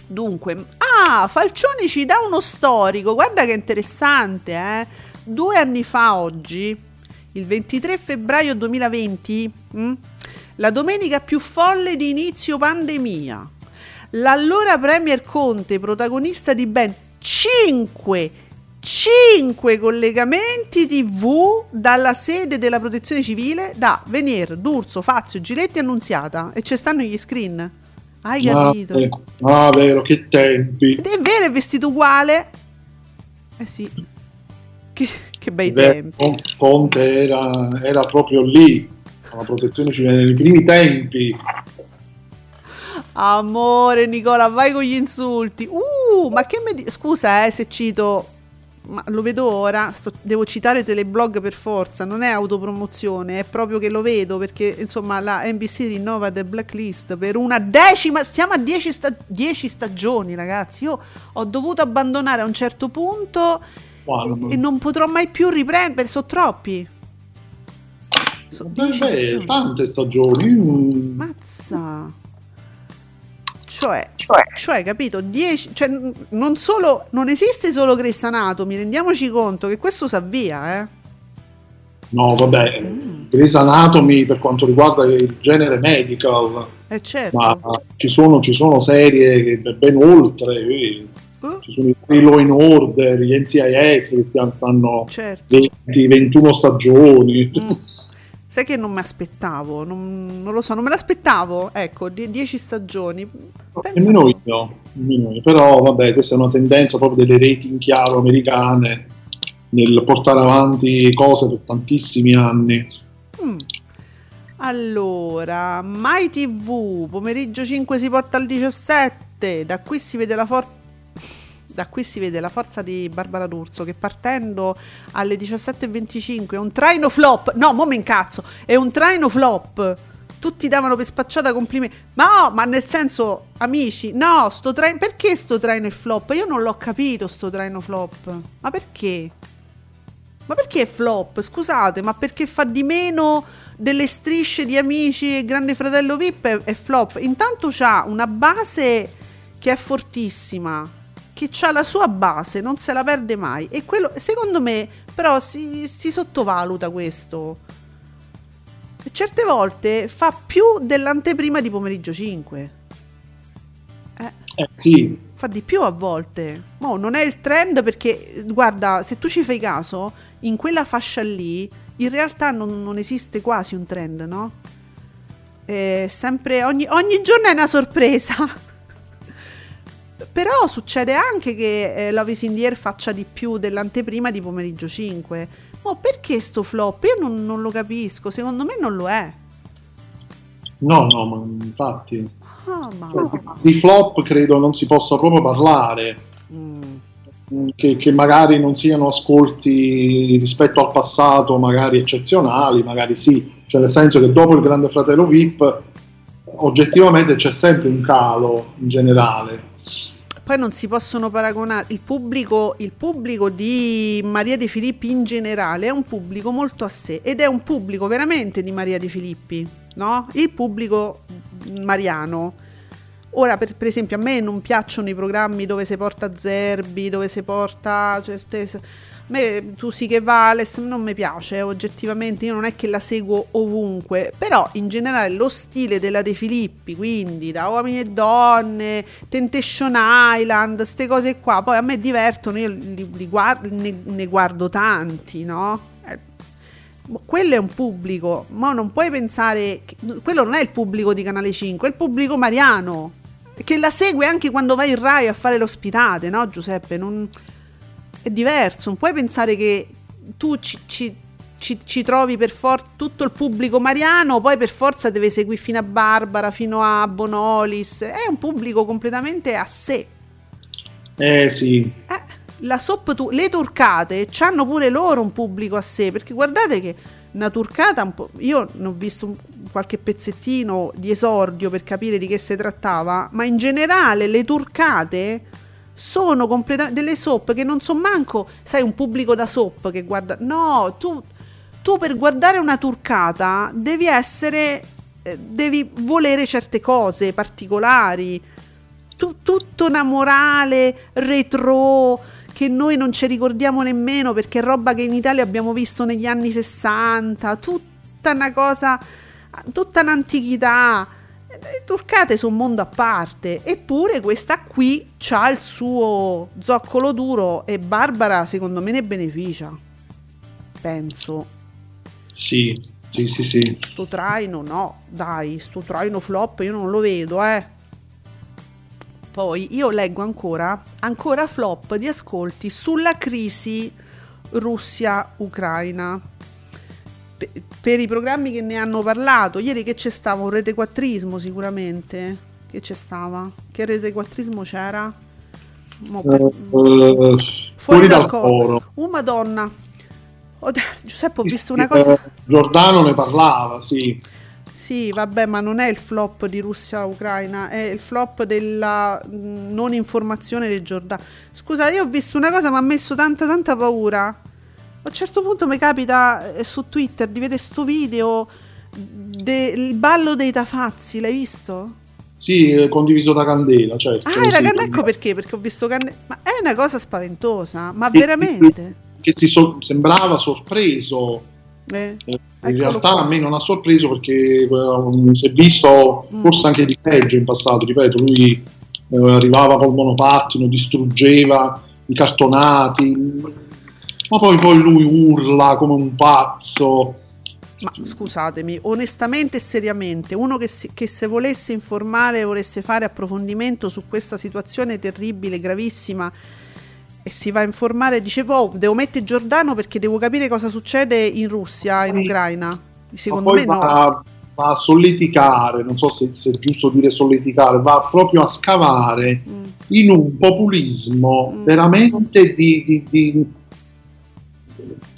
Dunque, ah, Falcioni ci dà uno storico. Guarda che interessante, eh. Due anni fa oggi, il 23 febbraio 2020, mh, hm, la domenica più folle di inizio pandemia. L'allora Premier Conte, protagonista di ben 5 5 collegamenti TV dalla sede della protezione civile da Venier, D'Urso, Fazio, Giletti e Annunziata e ci stanno gli screen. Hai ah, capito? Ah, vero, che tempi. Ed è vero, è vestito uguale. Eh sì. Che, che bei vero, tempi. Conte era, era proprio lì, alla protezione civile, nei primi tempi Amore Nicola, vai con gli insulti. Uh, ma che mi... Scusa eh, se cito... Ma lo vedo ora, sto, devo citare teleblog per forza, non è autopromozione, è proprio che lo vedo perché insomma la NBC rinnova The Blacklist per una decima, stiamo a 10 sta- stagioni ragazzi, io ho dovuto abbandonare a un certo punto wow, e, e non potrò mai più riprendere, sono troppi. Sono beh, tante stagioni. Mazza. Cioè, cioè, cioè capito? 10, cioè, non, solo, non esiste solo Grey's Anatomy, rendiamoci conto che questo sa via, eh. No, vabbè, mm. Grey's Anatomy per quanto riguarda il genere medical, eh certo. ma ci sono, ci sono serie che ben oltre, eh. uh. ci sono i Law in Order, gli NCIS che stanno certo. 20, 21 stagioni. Mm. Sai che non mi aspettavo, non, non, lo so, non me l'aspettavo, ecco, 10 stagioni. Nemmeno io, nemmeno io, però vabbè, questa è una tendenza proprio delle rating chiaro americane nel portare avanti cose per tantissimi anni. Mm. Allora, Mai TV, pomeriggio 5 si porta al 17, da qui si vede la forza da qui si vede la forza di Barbara D'Urso che partendo alle 17.25 è un traino flop. No, mo me incazzo, è un traino flop. Tutti davano per spacciata complimenti. Ma no, ma nel senso, amici, no, sto traino. Perché sto traino è flop? Io non l'ho capito, sto traino flop. Ma perché? Ma perché è flop? Scusate, ma perché fa di meno delle strisce di amici e Grande Fratello VIP è, è flop? Intanto c'ha una base che è fortissima che ha la sua base, non se la perde mai. E quello, secondo me, però, si, si sottovaluta questo. E certe volte fa più dell'anteprima di pomeriggio 5. Eh, eh sì. Fa di più a volte. Mo, non è il trend perché, guarda, se tu ci fai caso, in quella fascia lì, in realtà non, non esiste quasi un trend, no? è sempre, ogni, ogni giorno è una sorpresa. Però succede anche che eh, Love is in the Air faccia di più dell'anteprima di pomeriggio 5. Ma perché sto flop? Io non, non, lo capisco, secondo me non lo è. No, no, ma infatti... Oh, cioè, di flop credo non si possa proprio parlare. Mm. Che, che, magari non siano ascolti rispetto al passato, magari eccezionali, magari sì, cioè nel senso che dopo il Grande Fratello VIP oggettivamente c'è sempre un calo in generale poi non si possono paragonare il pubblico, il pubblico di Maria De Filippi in generale è un pubblico molto a sé ed è un pubblico veramente di Maria De Filippi, no? Il pubblico mariano. Ora, per, per esempio, a me non piacciono i programmi dove si porta Zerbi, dove si porta. Cioè, me tu sì che Vales non mi piace oggettivamente io non è che la seguo ovunque però in generale lo stile della De Filippi quindi da uomini e donne Temptation Island queste cose qua poi a me divertono io li, li guardo, ne, ne, guardo tanti no? Eh, quello è un pubblico ma non puoi pensare che, quello non è il pubblico di Canale 5 è il pubblico mariano che la segue anche quando vai in Rai a fare l'ospitate no Giuseppe? Non è diverso, non puoi pensare che tu ci, ci, ci, ci trovi per forza tutto il pubblico mariano, poi per forza deve seguire fino a Barbara, fino a Bonolis, è un pubblico completamente a sé. Eh sì. Eh, la soap tu- le turcate hanno pure loro un pubblico a sé, perché guardate che una turcata, un io ne ho visto qualche pezzettino di esordio per capire di che si trattava, ma in generale le turcate sono completamente delle soap che non sono manco, sai, un pubblico da soap che guarda. No, tu, tu per guardare una turcata devi essere, eh, devi volere certe cose particolari. Tu, tutta una morale retro che noi non ci ricordiamo nemmeno perché è roba che in Italia abbiamo visto negli anni 60, tutta una cosa, tutta un'antichità turcate sono un mondo a parte, eppure questa qui ha il suo zoccolo duro e Barbara secondo me ne beneficia. Penso. Sì, sì, sì, sì. Sto traino no, dai, sto traino flop io non lo vedo, eh. Poi io leggo ancora, ancora flop di ascolti sulla crisi Russia-Ucraina per i programmi che ne hanno parlato. Ieri che c'è stava? Un retequattrismo sicuramente. Che c'è stava? Che retequattrismo c'era? Mo, per... uh, fuori, fuori dal coro. Oh madonna. Oh, Giuseppe ho visto una cosa... Giordano ne parlava, sì. Sì, vabbè, ma non è il flop di Russia-Ucraina, è il flop della non informazione del Giordano. Scusa, io ho visto una cosa, mi ha messo tanta tanta paura. A un certo punto mi capita eh, su Twitter di vedere sto video del ballo dei tafazzi, l'hai visto? Sì, eh, condiviso da Candela, certo. Ah, era Candela, ecco perché, perché ho visto Candela. Ma è una cosa spaventosa, ma che, veramente. Che si so- sembrava sorpreso. Eh, eh in realtà qua. a me non ha sorpreso perché um, si è visto mm. forse anche di peggio in passato, ripeto, lui eh, arrivava col monopattino, distruggeva i cartonati, ma poi, poi lui urla come un pazzo. Ma scusatemi, onestamente e seriamente, uno che, si, che se volesse informare, volesse fare approfondimento su questa situazione terribile, gravissima, e si va a informare, dicevo, oh, devo mettere Giordano perché devo capire cosa succede in Russia, in Ucraina. Secondo me no. Va, va a solleticare, non so se, se, è giusto dire solleticare, va proprio a scavare mm. in un populismo mm. veramente di, di, di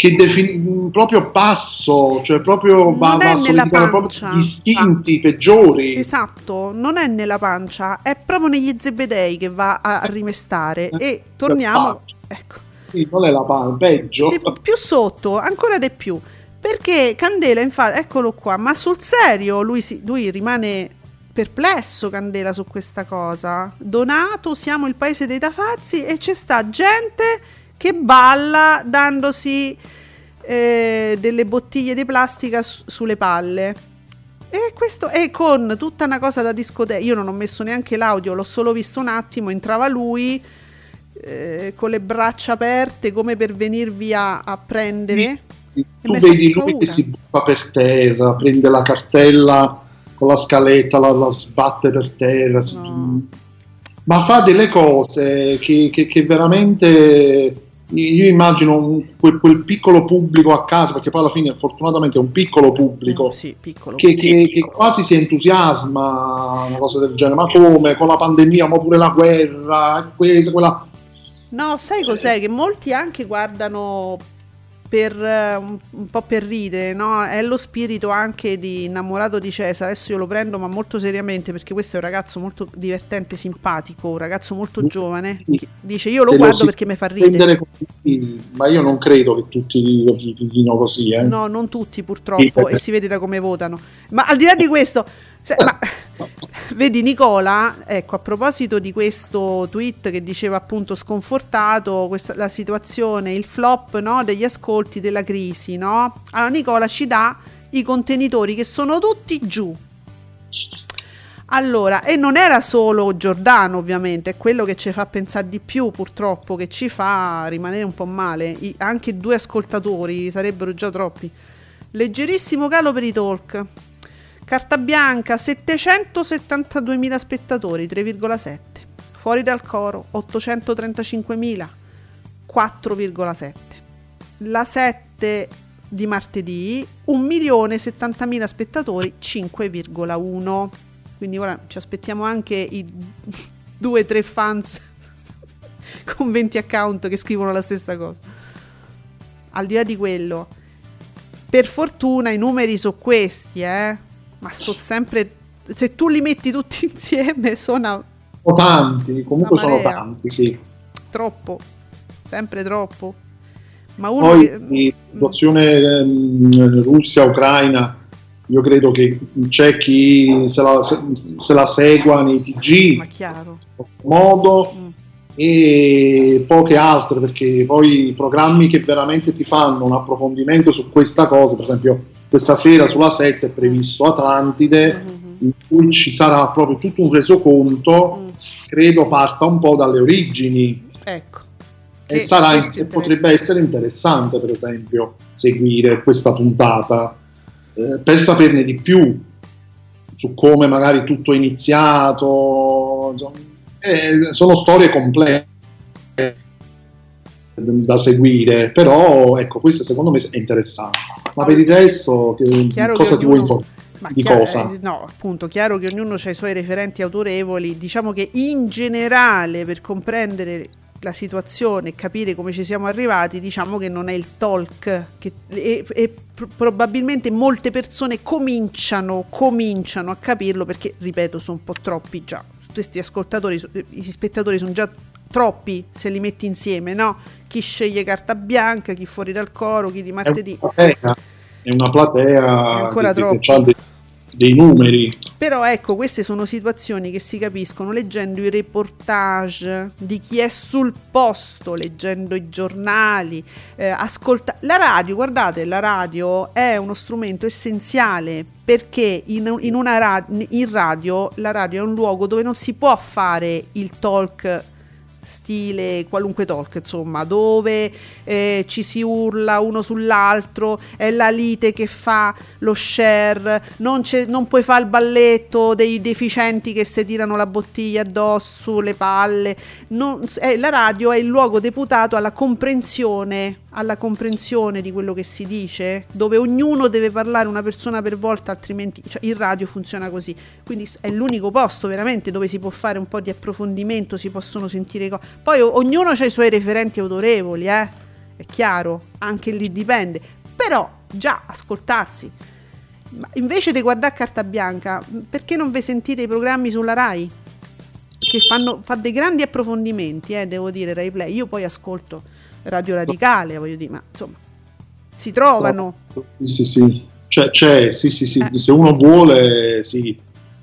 che defini- proprio basso, cioè proprio va, va a sollecitare proprio gli istinti peggiori. Esatto, non è nella pancia, è proprio negli zebedei che va a rimestare. Eh, e torniamo... Ecco. Sì, non è la pancia, peggio. Di, più sotto, ancora di più. Perché Candela, infatti, eccolo qua, ma sul serio lui, si, lui rimane perplesso Candela su questa cosa. Donato, siamo il paese dei tafazzi e c'è sta gente che balla dandosi eh, delle bottiglie di plastica su- sulle palle. E questo è con tutta una cosa da discoteca. Io non ho messo neanche l'audio, l'ho solo visto un attimo. Entrava lui eh, con le braccia aperte come per venirvi a, a prendere. Sì, tu vedi lui paura. che si butta per terra, prende la cartella con la scaletta, la, la sbatte per terra. No. Ma fa delle cose che, che, che veramente io immagino un, quel, quel, piccolo pubblico a casa, perché poi alla fine fortunatamente è un piccolo pubblico, sì, piccolo. Che, che, che, quasi si entusiasma una cosa del genere, ma come con la pandemia, ma pure la guerra, questa, quella... No, sai cos'è? Che molti anche guardano per, eh, un, po' per ridere, no? È lo spirito anche di innamorato di Cesare. Adesso io lo prendo, ma molto seriamente, perché questo è un ragazzo molto divertente, simpatico, un ragazzo molto giovane. Dice: Io lo Se guardo lo perché mi fa ridere. Così, ma io non credo che tutti lo dicano così. Eh? No, non tutti purtroppo, sì. e si vede da come votano. Ma al di là di questo. Se, ma, vedi Nicola, ecco a proposito di questo tweet che diceva appunto sconfortato questa, la situazione, il flop no, degli ascolti della crisi, no? Allora Nicola ci dà i contenitori che sono tutti giù. Allora, e non era solo Giordano ovviamente, è quello che ci fa pensare di più purtroppo, che ci fa rimanere un po' male. I, anche due ascoltatori sarebbero già troppi. Leggerissimo calo per i talk. Carta bianca 772.000 spettatori, 3,7. Fuori dal coro 835.000, 4,7. La 7 di martedì 1.070.000 spettatori, 5,1. Quindi ora ci aspettiamo anche i 2-3 fans con 20 account che scrivono la stessa cosa. Al di là di quello, per fortuna i numeri sono questi, eh ma sono sempre se tu li metti tutti insieme sono sono tanti comunque sono tanti sì. Troppo sempre troppo. Ma uno poi che... la situazione eh, Russia-Ucraina io credo che c'è chi se la, se, se la segua nei TG ma chiaro. modo mm. e poche altre perché poi i programmi che veramente ti fanno un approfondimento su questa cosa per esempio questa sera sulla 7 è previsto Atlantide, mm-hmm. in cui ci sarà proprio tutto un resoconto, mm. credo parta un po' dalle origini. Ecco. E, sarà, potrebbe essere interessante, per esempio, seguire questa puntata eh, per saperne di più su come magari tutto è iniziato. Insomma, eh, sono storie complesse da seguire, però ecco, questo secondo me è interessante. Ma per il resto, che, cosa ti vuoi informare? di chiaro, cosa? Eh, no, appunto, chiaro che ognuno ha i suoi referenti autorevoli. Diciamo che in generale, per comprendere la situazione e capire come ci siamo arrivati, diciamo che non è il talk che, e, e pr- probabilmente molte persone cominciano, cominciano a capirlo perché, ripeto, sono un po' troppi già. Questi ascoltatori, gli spettatori sono già troppi se li metti insieme, no? Chi sceglie carta bianca, chi fuori dal coro, chi di martedì. È una platea, è una platea è ancora che, troppo. Che dei, dei numeri. Però ecco, queste sono situazioni che si capiscono leggendo i reportage di chi è sul posto, leggendo i giornali, eh, ascolta la radio, guardate, la radio è uno strumento essenziale perché in, in, una ra- in radio la radio è un luogo dove non si può fare il talk stile qualunque talk, insomma, dove eh, ci si urla uno sull'altro, è la lite che fa lo share, non, non puoi fare il balletto dei deficienti che si tirano la bottiglia addosso, le palle. Non, eh, la radio è il luogo deputato alla comprensione alla comprensione di quello che si dice, dove ognuno deve parlare una persona per volta, altrimenti cioè, il radio funziona così. Quindi è l'unico posto veramente dove si può fare un po' di approfondimento, si possono sentire cose. Poi o- ognuno ha i suoi referenti autorevoli, eh? è chiaro, anche lì dipende. Però già ascoltarsi. Ma invece di guardare carta bianca, perché non vi sentite i programmi sulla RAI? Che fanno fa dei grandi approfondimenti, eh, devo dire, Rai Play. Io poi ascolto Radio Radicale, voglio dire, ma insomma, si trovano. Sì, sì, sì. C'è, c'è sì, sì, sì. Eh. Se uno vuole, sì.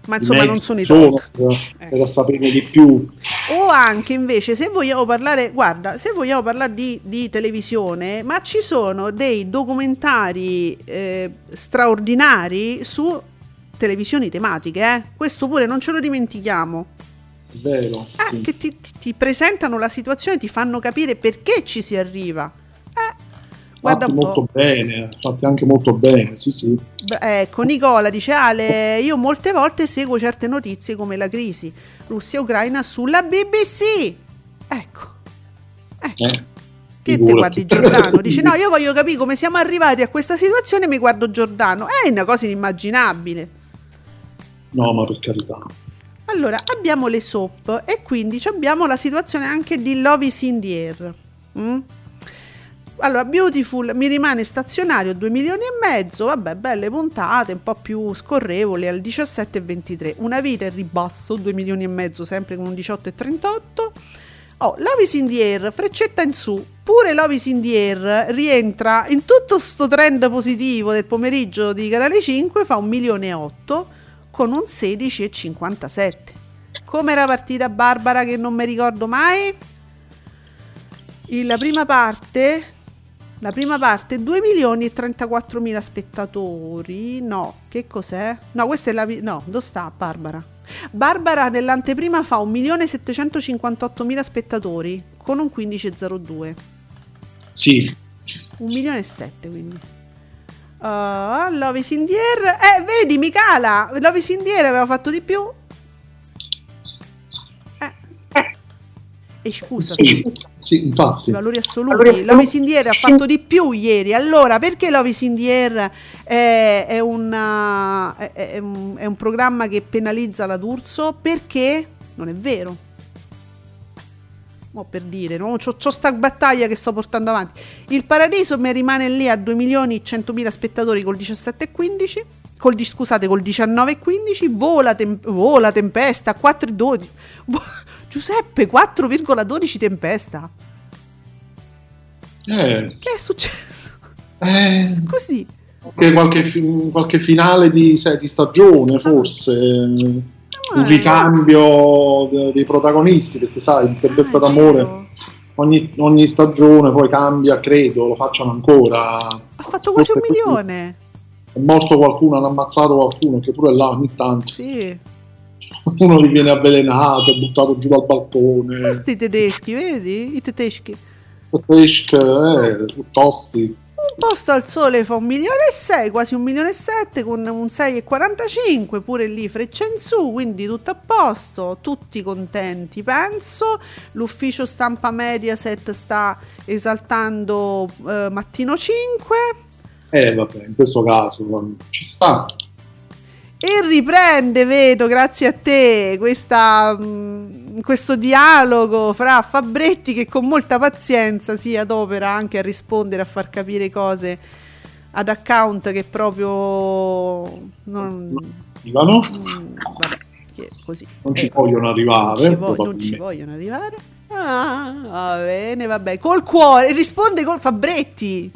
Ma insomma, non sono i talk. Per, eh. per saperne di più. O anche invece, se vogliamo parlare, guarda, se vogliamo parlare di, di televisione, ma ci sono dei documentari eh, straordinari su televisioni tematiche, eh? questo pure non ce lo dimentichiamo. Vero. Eh, sì. Che ti, ti, ti, presentano la situazione, ti fanno capire perché ci si arriva. Eh, Guarda fatti molto bene, fatti anche molto bene, sì sì. Ecco, Nicola dice Ale, io molte volte seguo certe notizie come la crisi Russia-Ucraina sulla BBC. Ecco. ecco. Eh, che te guardi Giordano? Dice no, io voglio capire come siamo arrivati a questa situazione mi guardo Giordano. È una cosa inimmaginabile. No, ma per carità. Allora, abbiamo le soap e quindi abbiamo la situazione anche di Love is in the air. Mm? Allora, Beautiful mi rimane stazionario 2 milioni e mezzo, vabbè, belle puntate, un po' più scorrevoli al 17 e 23. Una vita in ribasso, 2 milioni e mezzo, sempre con un 18 e 38. Oh, Love is in the air, freccetta in su. Pure Love is in the air rientra in tutto sto trend positivo del pomeriggio di Canale 5, fa un milione e 8 con un 16 e 57. Come era partita Barbara che non mi ricordo mai? La prima parte la prima parte 2 milioni e 34 mila spettatori. No, che cos'è? No, questa è la... No, dove sta Barbara? Barbara nell'anteprima fa 1 milione e 758 mila spettatori con un 15,02. Sì. 1 milione e 7 quindi. Uh, Love is in the air. Eh, vedi, Micala, Love is in the air aveva fatto di più. E scusa, sì, sì, infatti. I valori assoluti. Valori Lovis Indier ha fatto di più ieri. Allora, perché Lovis Indier è, è, una, è, è, un, è un programma che penalizza la D'Urso? Perché non è vero. Mo per dire, no? c'ho, c'ho sta battaglia che sto portando avanti. Il Paradiso mi rimane lì a 2 milioni e 100 mila spettatori col 17 e 15. Col, scusate, col 19 e 15. Vola, tem- vola Tempesta 4 e 12. Giuseppe, 4,12 tempesta. Eh. Che è successo? Eh. Così. Qualche, qualche, finale di, di stagione, forse. Ah, un ricambio dei protagonisti, perché sai, in Tempesta ah, d'amore ogni, ogni, stagione poi cambia, credo, lo facciano ancora. Ha fatto quasi un milione. È morto qualcuno, hanno ammazzato qualcuno, che pure là ogni tanto. Sì uno gli viene avvelenato, buttato giù dal balcone. Questi tedeschi, vedi? I tedeschi. Tedeschi, eh, tosti. Un posto al sole fa un milione e sei, quasi un milione e sette, con un 6,45, pure lì freccia in su, quindi tutto a posto, tutti contenti, penso. L'ufficio stampa Mediaset sta esaltando eh, Mattino 5. Eh vabbè, in questo caso ci sta. E riprende, vedo, grazie a te, questa, mm, questo dialogo fra Fabretti che con molta pazienza si adopera anche a rispondere, a far capire cose ad account che proprio non... Arrivano? Mm, vabbè, che così. Non ci eh, vogliono arrivare. Non ci, vo- non ci vogliono arrivare. Ah, va bene, vabbè. Col cuore, risponde col Fabretti.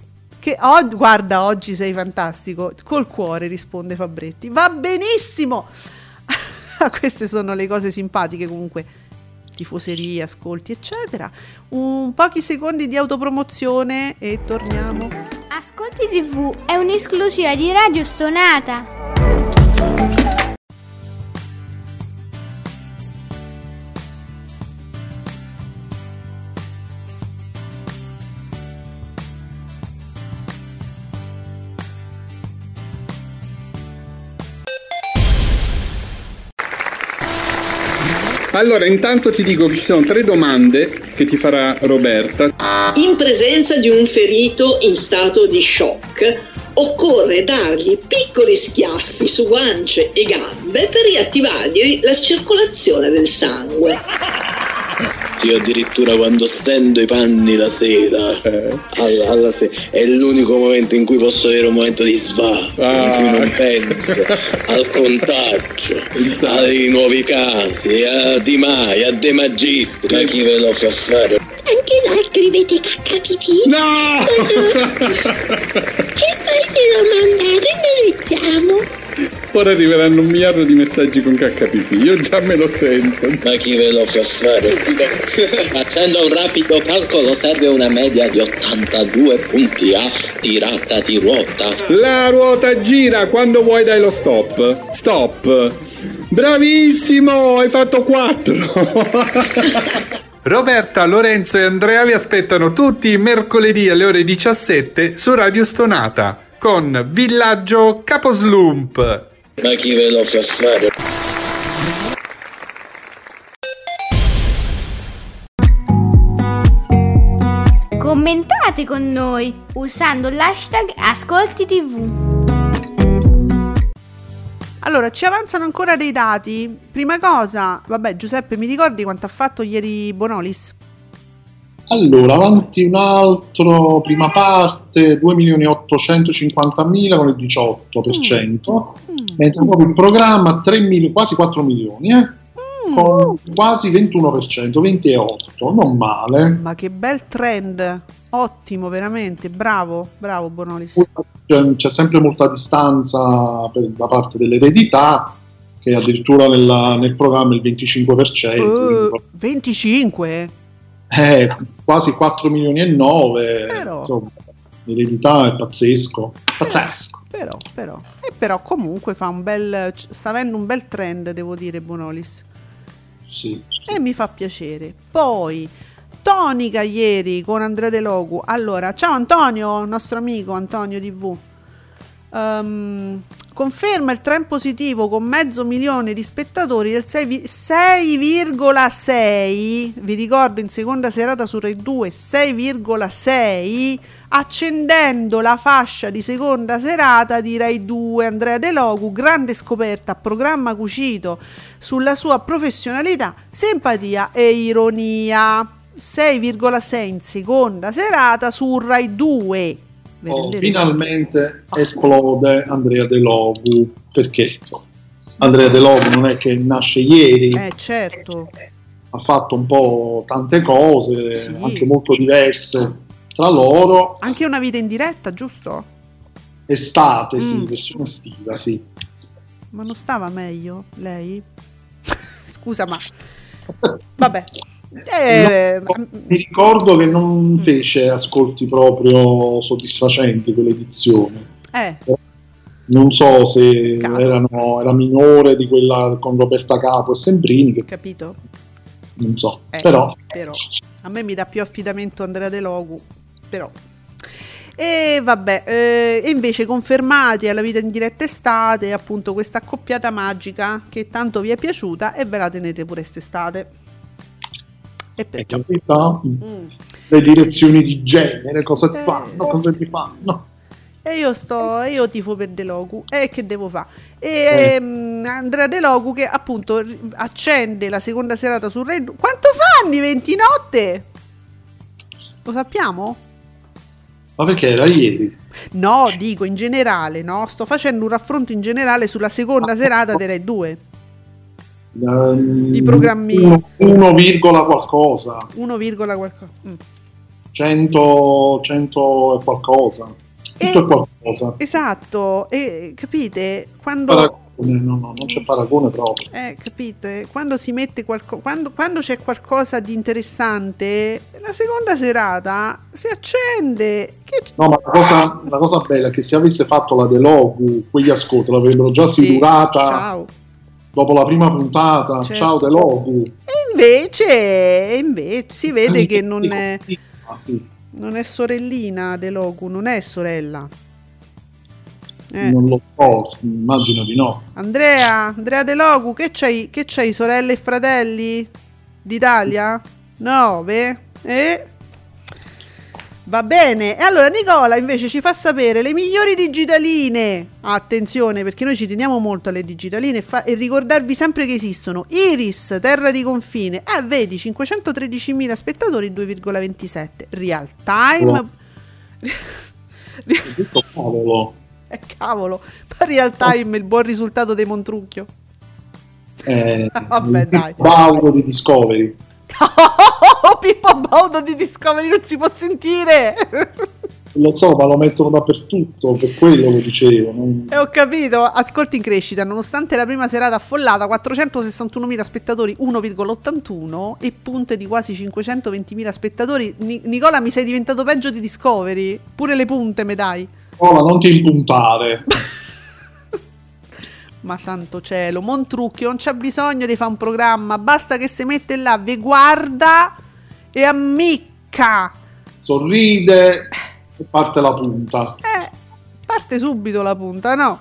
Che oh, guarda, oggi sei fantastico. Col cuore risponde Fabretti. Va benissimo. Queste sono le cose simpatiche comunque. Tifoserie, ascolti, eccetera. Un pochi secondi di autopromozione e torniamo. Ascolti TV è un'esclusiva di Radio Stonata. Allora, intanto ti dico che ci sono tre domande che ti farà Roberta. In presenza di un ferito in stato di shock, occorre dargli piccoli schiaffi su guance e gambe per riattivargli la circolazione del sangue. Io addirittura quando stendo i panni la sera, eh. alla, alla se- è l'unico momento in cui posso avere un momento di sva, ah. in cui non penso al contagio, ai nuovi casi, a Di Maia, a De Magistri, ma chi ve lo fa fare? Anche voi scrivete cacca pipì? No! e poi ce lo mandate e ne leggiamo. Ora arriveranno un miliardo di messaggi con KPP, io già me lo sento. Ma chi ve lo fa fare? Facendo un rapido calcolo serve una media di 82 punti a tirata di ruota. La ruota gira, quando vuoi dai lo stop. Stop. Bravissimo, hai fatto 4. Roberta, Lorenzo e Andrea vi aspettano tutti i mercoledì alle ore 17 su Radio Stonata con Villaggio Caposlump. Ma chi ve lo fa fare? Commentate con noi usando l'hashtag Ascolti TV. Allora, ci avanzano ancora dei dati. Prima cosa, vabbè, Giuseppe, mi ricordi quanto ha fatto ieri Bonolis? Allora, avanti un altro, prima parte, 2.850.000 con il 18%, mm. mentre proprio il programma 3 mil- quasi 4 milioni, eh? mm. con quasi 21%, 28%, non male. Ma che bel trend, ottimo, veramente, bravo, bravo Bonolis c'è sempre molta distanza per, da parte dell'eredità che addirittura nella, nel programma il 25%. Uh, 25? Eh, quasi 4 milioni e 9. Però. Insomma, l'eredità è pazzesco. Pazzesco. Però, però, e però comunque fa un bel, sta avendo un bel trend, devo dire, Bonolis. Sì. E mi fa piacere. Poi tonica ieri con Andrea De Logu. Allora, ciao Antonio, nostro amico Antonio TV. Um, ehm, conferma il trend positivo con mezzo milione di spettatori del 6,6 vi ricordo in seconda serata su Rai 2 6,6 accendendo la fascia di seconda serata di Rai 2 Andrea De Logu grande scoperta programma cucito sulla sua professionalità simpatia e ironia. 6,6 in seconda serata su Rai 2. Oh, finalmente oh. esplode Andrea De Logu perché Andrea De Logu non è che nasce ieri, eh, certo. ha fatto un po' tante cose, sì. anche molto diverse tra loro. Anche una vita in diretta, giusto? Estate, mm. sì, versione estiva, sì. Ma non stava meglio lei? Scusa, ma vabbè. Eh, mi ricordo che non mm. fece ascolti proprio soddisfacenti quell'edizione. Eh. Non so se erano, era minore di quella con Roberta Capo e Sembrini. Che... Capito? Non so, eh, però. però. A me mi dà più affidamento Andrea De Logu, però. E vabbè, eh, e invece confermati alla vita in diretta estate, appunto questa accoppiata magica che tanto vi è piaciuta e ve la tenete pure quest'estate. E perciò... Mm. Le direzioni di genere, cosa ti eh, fanno, cosa ti fanno. E io sto, io tifo per De Logu. E che devo fare? E eh. ehm, Andrea De Logu che appunto accende la seconda serata su Red. Quanto fanno i 20 notte? Lo sappiamo? Ma perché era ieri? No, dico in generale, no? Sto facendo un raffronto in generale sulla seconda ah, serata di Rai 2. Um, I programmi. 1, qualcosa. 1, qualcosa mm. 100, 100 e qualcosa. Tutto e, è qualcosa. Esatto e capite quando paragone, no, no, non c'è paragone proprio. Eh, capite quando si mette qualcosa quando, quando c'è qualcosa di interessante la seconda serata si accende che... no ma la cosa, la cosa bella è che se avesse fatto la Delogu quegli ascolti l'avrebbero già sì, ciao dopo la prima puntata, certo. ciao De Logu. E invece, invece si vede che non è, ah, sì. non è sorellina De Logu, non è sorella. Eh. Non lo so, immagino di no. Andrea, Andrea De Logu, che c'hai, che c'hai sorelle e fratelli d'Italia? 9? E... Va bene, e allora Nicola invece ci fa sapere le migliori digitaline. Attenzione perché noi ci teniamo molto alle digitaline e, fa- e ricordarvi sempre che esistono. Iris, terra di confine. Eh, vedi, 513.000 spettatori, 2,27. Real time. Oh. cavolo. Eh, cavolo. Real time, il buon risultato dei Montrucchio. Eh, Vabbè, dai. Baudo di Discovery. Pippo Baudo di Discovery non si può sentire. Lo so, ma lo mettono dappertutto, per quello lo dicevo. Non... E ho capito, ascolti in crescita, nonostante la prima serata affollata, 461.000 spettatori, 1,81 e punte di quasi 520.000 spettatori. Ni- Nicola, mi sei diventato peggio di Discovery? Pure le punte me dai. Nicola, non ti impuntare. Ma santo cielo, Montrucchio non c'è bisogno di fare un programma, basta che si mette là, vi guarda e ammicca. Sorride e parte la punta. Eh, parte subito la punta, no?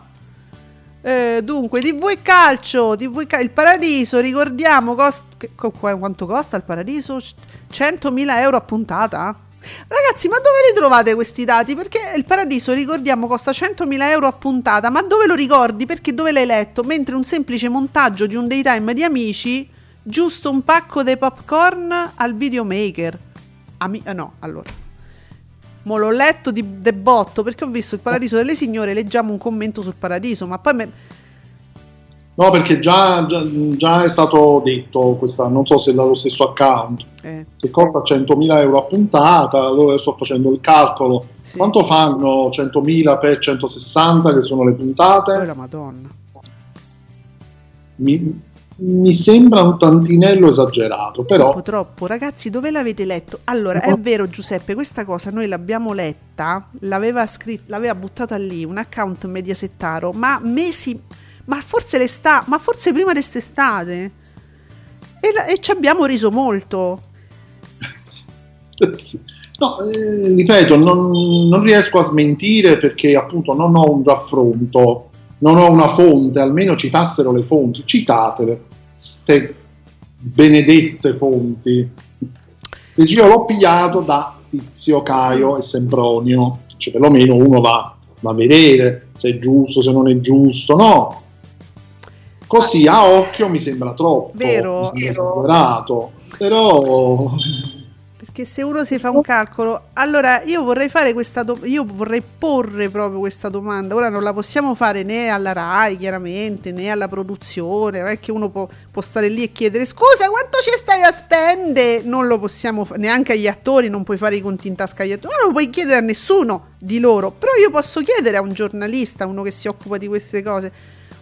Eh, dunque, TV e calcio, TV e il paradiso, ricordiamo cost- quanto costa il paradiso? 100.000 euro a puntata? Ragazzi, ma dove li trovate questi dati? Perché il paradiso, ricordiamo, costa 100.000 euro a puntata, ma dove lo ricordi? Perché dove l'hai letto? Mentre un semplice montaggio di un daytime di amici, giusto un pacco dei popcorn al videomaker. Ami- eh no, allora. Mo l'ho letto di debotto perché ho visto il paradiso delle signore, leggiamo un commento sul paradiso, ma poi... Me- No, perché già, già, già, è stato detto, questa, non so se è dallo stesso account, eh. che costa 100.000 euro a puntata, allora sto facendo il calcolo. Sì. Quanto fanno 100.000 per 160 che sono le puntate? Oh, la madonna. Mi, mi sembra un tantinello esagerato, però... Troppo, troppo. Ragazzi, dove l'avete letto? Allora, no. è vero Giuseppe, questa cosa noi l'abbiamo letta, l'aveva, scrit- l'aveva buttata lì, un account mediasettaro, ma mesi ma forse l'estate, ma forse prima d'estate. E, la, e ci abbiamo riso molto. No, eh, ripeto, non, non, riesco a smentire perché appunto non ho un raffronto, non ho una fonte, almeno citassero le fonti, citatele, ste benedette fonti. Dice, io l'ho pigliato da Tizio, Caio e Sempronio, cioè perlomeno uno va, va a vedere se è giusto, se non è giusto, no? Così a occhio mi sembra troppo. Vero, vero. Però perché se uno si fa un calcolo, allora io vorrei fare questa do- io vorrei porre proprio questa domanda. Ora non la possiamo fare né alla RAI, chiaramente, né alla produzione, non è che uno può, può stare lì e chiedere "Scusa, quanto ci stai a spendere?" Non lo possiamo fa- neanche agli attori, non puoi fare i conti in tasca agli attori, non lo puoi chiedere a nessuno di loro, però io posso chiedere a un giornalista, uno che si occupa di queste cose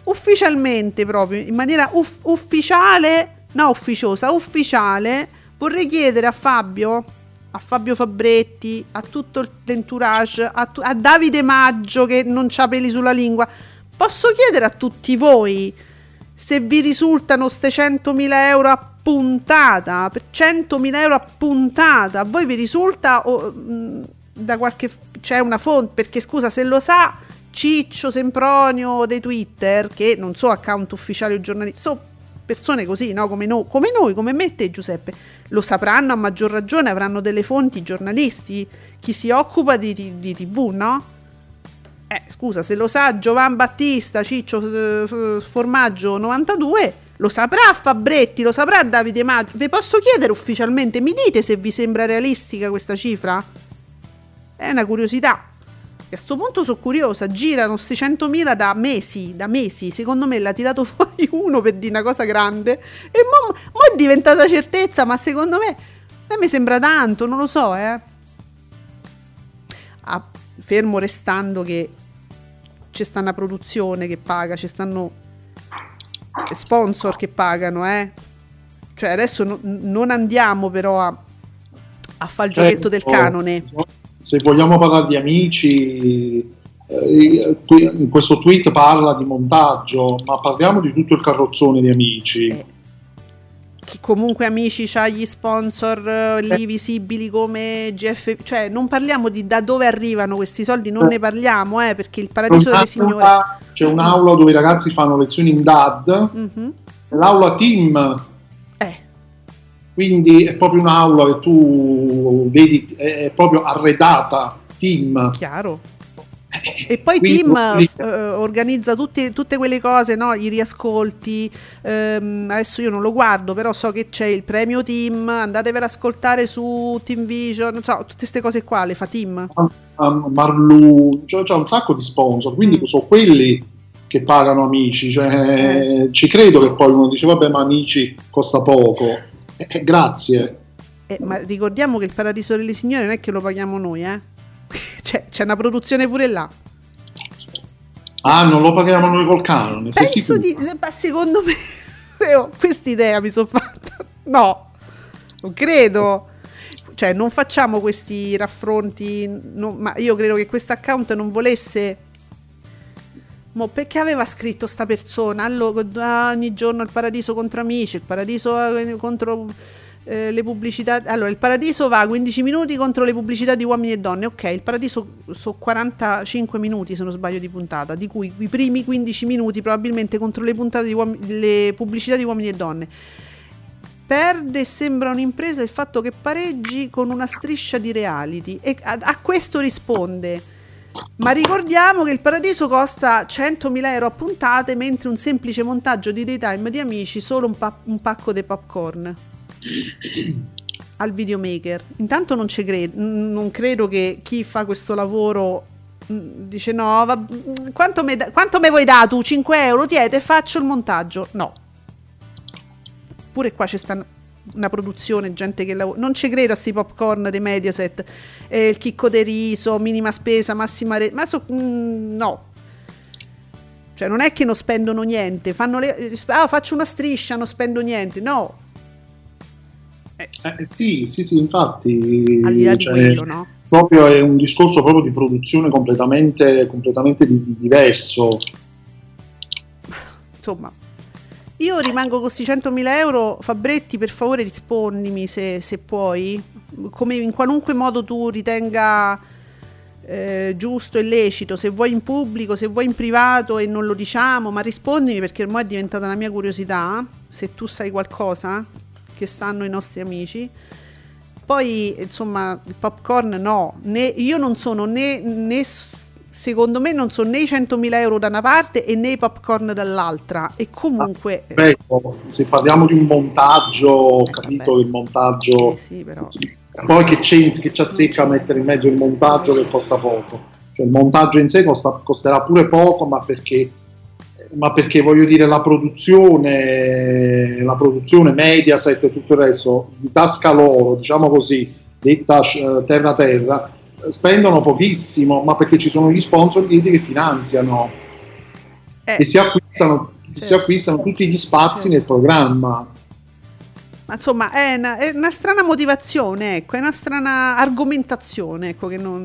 ufficialmente proprio, in maniera uff- ufficiale, no ufficiosa, ufficiale, vorrei chiedere a Fabio, a Fabio Fabretti, a tutto l'entourage, a, tu- a Davide Maggio che non ha peli sulla lingua, posso chiedere a tutti voi se vi risultano ste 100.000 euro a puntata, per 100.000 euro a puntata, a voi vi risulta o, mh, da qualche... c'è una fonte, perché scusa se lo sa Ciccio Sempronio dei Twitter, che non so account ufficiali o giornalisti, sono persone così, no? come, no, come noi, come me e te Giuseppe, lo sapranno a maggior ragione, avranno delle fonti giornalisti, chi si occupa di, di, di tv, no? Eh, scusa, se lo sa Giovan Battista, Ciccio eh, Formaggio 92, lo saprà Fabretti, lo saprà Davide Maggio. Vi posso chiedere ufficialmente, mi dite se vi sembra realistica questa cifra? È una curiosità a questo punto sono curiosa, girano questi 100.000 da mesi, da mesi, secondo me l'ha tirato fuori uno per dire una cosa grande e mo, mo è diventata certezza, ma secondo me, a me sembra tanto, non lo so, eh. Ah, fermo restando che c'è sta una produzione che paga, ci stanno sponsor che pagano, eh. Cioè adesso no, non andiamo però a, a fare il giochetto del certo. canone se vogliamo parlare di amici, eh, in questo tweet parla di montaggio, ma parliamo di tutto il carrozzone di amici. Eh, che comunque amici c'ha gli sponsor eh, lì visibili come GF, cioè non parliamo di da dove arrivano questi soldi, non ne parliamo, eh, perché il paradiso delle signore. C'è un'aula dove i ragazzi fanno lezioni in DAD, mm-hmm. l'aula team quindi è proprio un'aula che tu vedi, è proprio arredata, team. Chiaro. Eh, e poi Team uh, organizza tutti, tutte quelle cose, no? i riascolti. Um, adesso io non lo guardo, però so che c'è il premio Team. Andatevelo ad ascoltare su Team Vision, non so, tutte queste cose qua le fa Team. Um, Marlu, cioè, c'è un sacco di sponsor, quindi mm. sono quelli che pagano amici. Cioè, eh. Ci credo che poi uno dice, vabbè, ma amici costa poco eh, grazie. Eh, ma ricordiamo che il Paradiso delle Signore non è che lo paghiamo noi, eh? c'è, c'è una produzione pure là. Ah, non lo paghiamo noi col canone? Penso di... Ma secondo me... Questa idea mi sono fatta... No, non credo. Cioè, non facciamo questi raffronti... Non... ma io credo che questo account non volesse Mo perché aveva scritto sta persona? Allora, ogni giorno il paradiso contro amici, il paradiso eh, contro eh, le pubblicità. Allora, il paradiso va a 15 minuti contro le pubblicità di uomini e donne. Ok, il paradiso sono 45 minuti, se non sbaglio, di puntata, di cui i primi 15 minuti probabilmente contro le, di uom- le pubblicità di uomini e donne. Perde e sembra un'impresa il fatto che pareggi con una striscia di reality. E a, a questo risponde. Ma ricordiamo che il paradiso costa 100.000 euro a puntate, mentre un semplice montaggio di daytime di amici solo un, pa- un pacco di popcorn al videomaker. Intanto non, cre- non credo che chi fa questo lavoro mm, dice no, va- quanto mi da- vuoi dare tu? 5 euro? Tiete, faccio il montaggio. No. Pure qua c'è sta una produzione, gente che lavora. Non ci credo a questi popcorn dei Mediaset, eh, il chicco de riso, minima spesa, massima rete. Ma so, mm, no. Cioè non è che non spendono niente, fanno le... Ah, faccio una striscia, non spendo niente. No, eh, eh, sì, sì, sì, infatti. Al di là cioè, di quello, no? Proprio è un discorso proprio di produzione completamente, completamente di, diverso. Insomma, io rimango con questi 100.000 euro. Fabretti, per favore rispondimi se, se puoi. Come in qualunque modo tu ritenga eh, giusto e lecito, se vuoi in pubblico, se vuoi in privato e non lo diciamo, ma rispondimi perché ormai è diventata la mia curiosità. Se tu sai qualcosa, che sanno i nostri amici. Poi, insomma, il popcorn no, né, io non sono né, né, secondo me non sono né i 100.000 euro da una parte e né i popcorn dall'altra. E comunque... Ah, beh, se parliamo di un montaggio, ho eh, capito vabbè. il montaggio... Eh, sì, però... Poi che, c'è, che ci azzecca a mettere in mezzo il montaggio che costa poco. Cioè il montaggio in sé costa, costerà pure poco, ma perché ma perché voglio dire la produzione, la produzione Mediaset e tutto il resto di tasca loro, diciamo così, detta uh, terra terra, spendono pochissimo, ma perché ci sono gli sponsor dietro che finanziano. Eh, e si acquistano, eh, si acquistano tutti gli spazi nel programma. Ma insomma, è una, è una, strana motivazione, ecco, è una strana argomentazione, ecco, che non...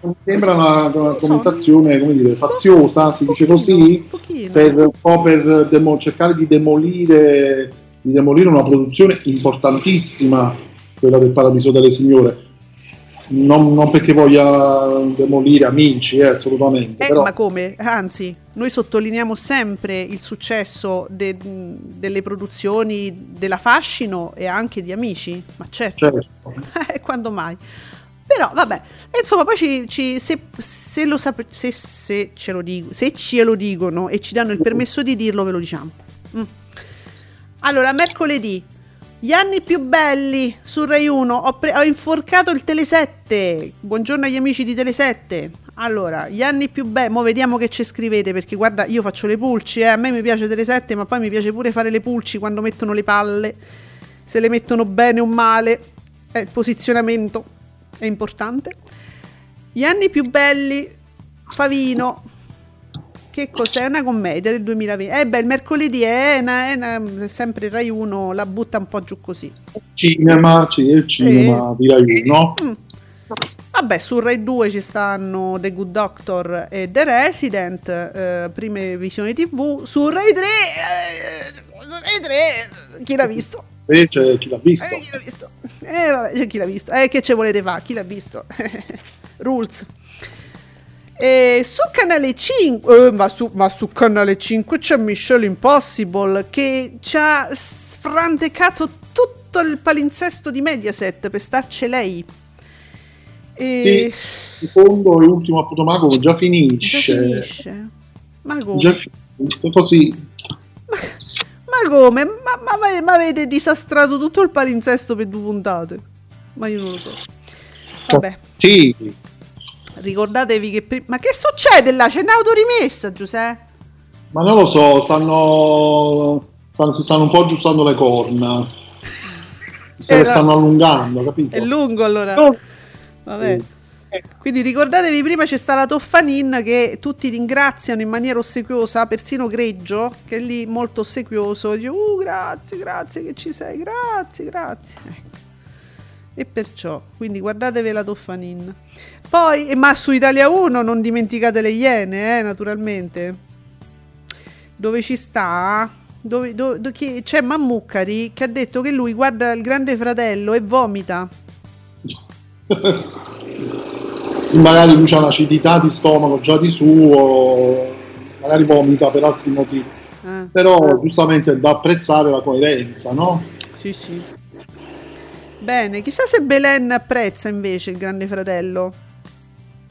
Sì, sembra una, una argomentazione, come dire, faziosa, si dice così, per, un po' per demo, cercare di demolire, di demolire una produzione importantissima, quella del Paradiso delle Signore non, non, perché voglia demolire amici, eh, assolutamente. Eh, però... Ma come? Anzi, noi sottolineiamo sempre il successo de, delle produzioni della Fascino e anche di Amici, ma certo, certo. Eh, quando mai? Però vabbè, e insomma poi ci, ci, se, se, lo sap- se, se, ce lo dico, se ce lo dicono e ci danno il permesso di dirlo, ve lo diciamo. Mm. Allora, mercoledì gli anni più belli su Rai 1. Ho, pre- ho inforcato il Tele7. Buongiorno agli amici di Tele7. Allora, gli anni più belli. Mo vediamo che ci scrivete. Perché guarda, io faccio le pulci. Eh. A me mi piace Tele7, ma poi mi piace pure fare le pulci quando mettono le palle. Se le mettono bene o male. Eh, il posizionamento è importante. Gli anni più belli. Favino. Che cos'è? Una commedia del 2020. Eh beh, il mercoledì è, una, è una, sempre Rai 1, la butta un po' giù così. Cinema, c'è il cinema eh. di Rai 1. Mm. Vabbè, su Rai 2 ci stanno The Good Doctor e The Resident, eh, prime visioni TV. Su Rai 3, eh, su Rai 3, chi l'ha visto? Eh, cioè, chi l'ha visto? Eh, chi l'ha visto? Eh, vabbè, chi l'ha visto? Eh, che ci volete fare? Chi l'ha visto? Rules. E su canale 5, eh, ma, su, ma, su, canale 5 c'è Michelle Impossible che ci ha sfrandecato tutto il palinsesto di Mediaset per starci lei. E... Sì, secondo e ultimo appunto Mago già finisce. Già finisce. Ma come? Già finisce, così. Ma, ma come? Ma, ma, ma, avete disastrato tutto il palinsesto per due puntate? Ma io non lo so. Vabbè. Sì, Ricordatevi che... Pri- ma che succede là? C'è un'autorimessa, Giuseppe? Ma non lo so, stanno... stanno si stanno un po' aggiustando le corna. Se le stanno allungando, capito? È lungo allora. Oh. Vabbè. Quindi ricordatevi prima c'è sta la Toffanin che tutti ringraziano in maniera ossequiosa, persino Greggio, che è lì molto ossequioso, dice uh grazie, grazie che ci sei, grazie, grazie. Ecco. E perciò, quindi guardatevi la Toffanin. Poi, ma su Italia 1 non dimenticate le Iene, eh, naturalmente. Dove ci sta dove, dove, dove, c'è Mammucari che ha detto che lui guarda il grande fratello e vomita. magari lui ha un'acidità di stomaco già di suo, magari vomita per altri motivi. Eh. Però giustamente è da apprezzare la coerenza, no? Sì, sì. Bene, chissà se Belen apprezza invece il grande fratello.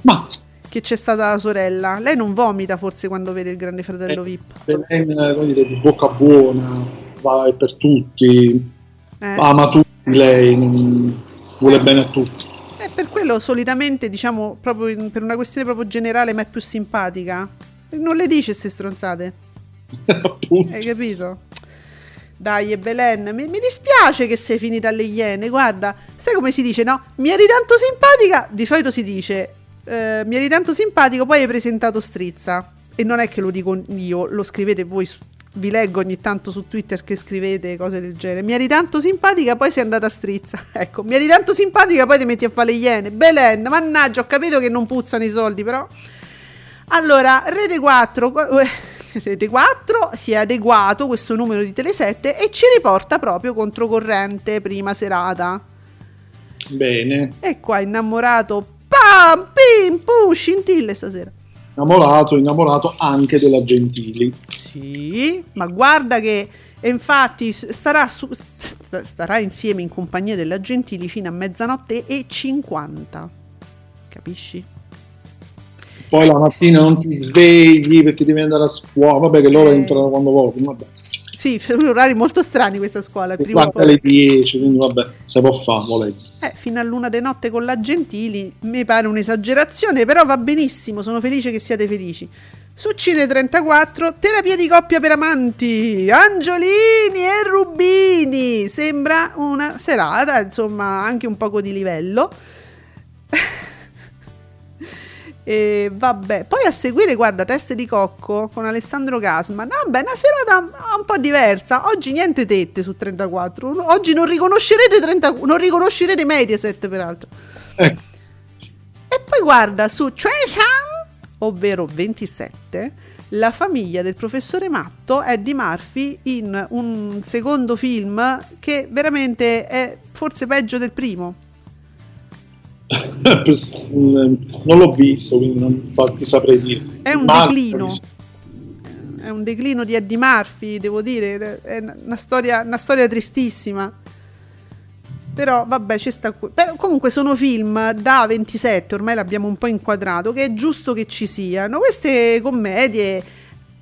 Ma che c'è stata la sorella. Lei non vomita forse quando vede il grande fratello eh, VIP. Belen, come dire, di bocca buona, va per tutti, eh. ama tutti lei, vuole bene a tutti. E per quello solitamente, diciamo, proprio in, per una questione proprio generale, ma è più simpatica. Non le dice queste stronzate. Hai capito? Dai, e Belen, mi, mi, dispiace che sei finita alle Iene. Guarda, sai come si dice, no? Mi eri tanto simpatica. Di solito si dice, eh, mi eri tanto simpatico, poi hai presentato Strizza. E non è che lo dico io, lo scrivete voi. Vi leggo ogni tanto su Twitter che scrivete cose del genere. Mi eri tanto simpatica, poi sei andata a strizza. Ecco, mi eri tanto simpatica, poi ti metti a fare le iene. Belen, mannaggia, ho capito che non puzzano i soldi, però. Allora, Rete 4. Rete 4 si è adeguato questo numero di Tele7 e ci riporta proprio controcorrente prima serata. Bene. E qua innamorato, pam, pim, pu, scintille stasera. Innamorato, innamorato anche della Gentili. Sì, ma guarda che infatti starà, su, starà insieme in compagnia della Gentili fino a mezzanotte e 50. Capisci? Poi la mattina non ti svegli perché devi andare a scuola, vabbè che loro eh. entrano quando vogliono, vabbè. Sì, sono orari molto strani questa scuola. Prima alle 10, quindi vabbè, se può fare, volete. Eh, fino a luna di notte con la Gentili mi pare un'esagerazione, però va benissimo, sono felice che siate felici. Su Cine 34, terapia di coppia per amanti, Angiolini e Rubini. Sembra una serata, insomma, anche un poco di livello. E vabbè, poi a seguire, guarda, Teste di Cocco con Alessandro Gasma. Vabbè, una serata un po' diversa. Oggi niente tette su 34. Oggi non riconoscerete 30, non riconoscerete Mediaset, peraltro. Eh. E poi guarda su Tresan, ovvero 27, la famiglia del professore Matto, Eddie Murphy, in un secondo film che veramente è forse peggio del primo. Non l'ho visto, quindi non ti saprei dire. È un Murphy, declino. È un declino di Eddie Murphy, devo dire, è una storia, una storia tristissima. Però vabbè, ci sta. Però, comunque sono film da 27, ormai l'abbiamo un po' inquadrato, che è giusto che ci siano. Queste commedie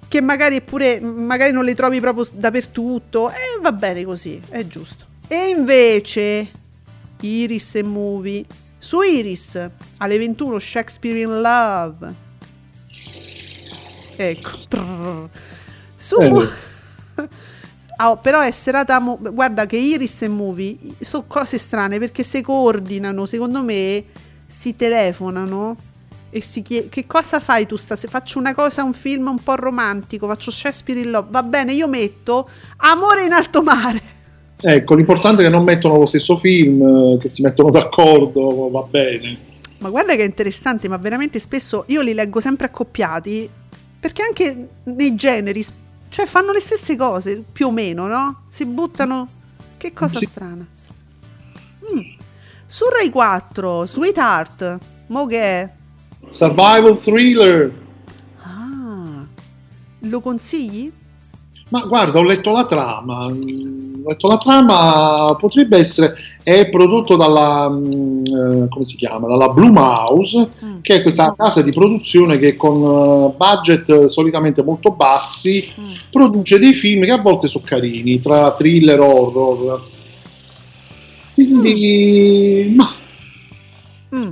che magari pure magari non le trovi proprio dappertutto e va bene così, è giusto. E invece Iris e Movie su Iris alle 21 Shakespeare in Love. Ecco. Trrr. Su oh, però è serata mo- guarda che Iris e Movie sono cose strane perché si coordinano, secondo me si telefonano e si chiede che cosa fai tu stasera? Faccio una cosa, un film un po' romantico, faccio Shakespeare in Love. Va bene, io metto Amore in alto mare. Ecco, l'importante è che non mettono lo stesso film, eh, che si mettono d'accordo, va bene. Ma guarda che è interessante, ma veramente spesso io li leggo sempre accoppiati, perché anche nei generi, cioè fanno le stesse cose, più o meno, no? Si buttano... Che cosa sì. strana. Mm. Su Rai 4, Sweetheart, mo che è? Survival Thriller. Ah, lo consigli? Ma guarda, ho letto la trama. Ho letto la trama, potrebbe essere. È prodotto dalla. Mm, eh, come si chiama? Dalla Bloom House, mm. che è questa casa di produzione che con uh, budget solitamente molto bassi mm. produce dei film che a volte sono carini, tra thriller horror. Quindi. Mm. Ma. Mm.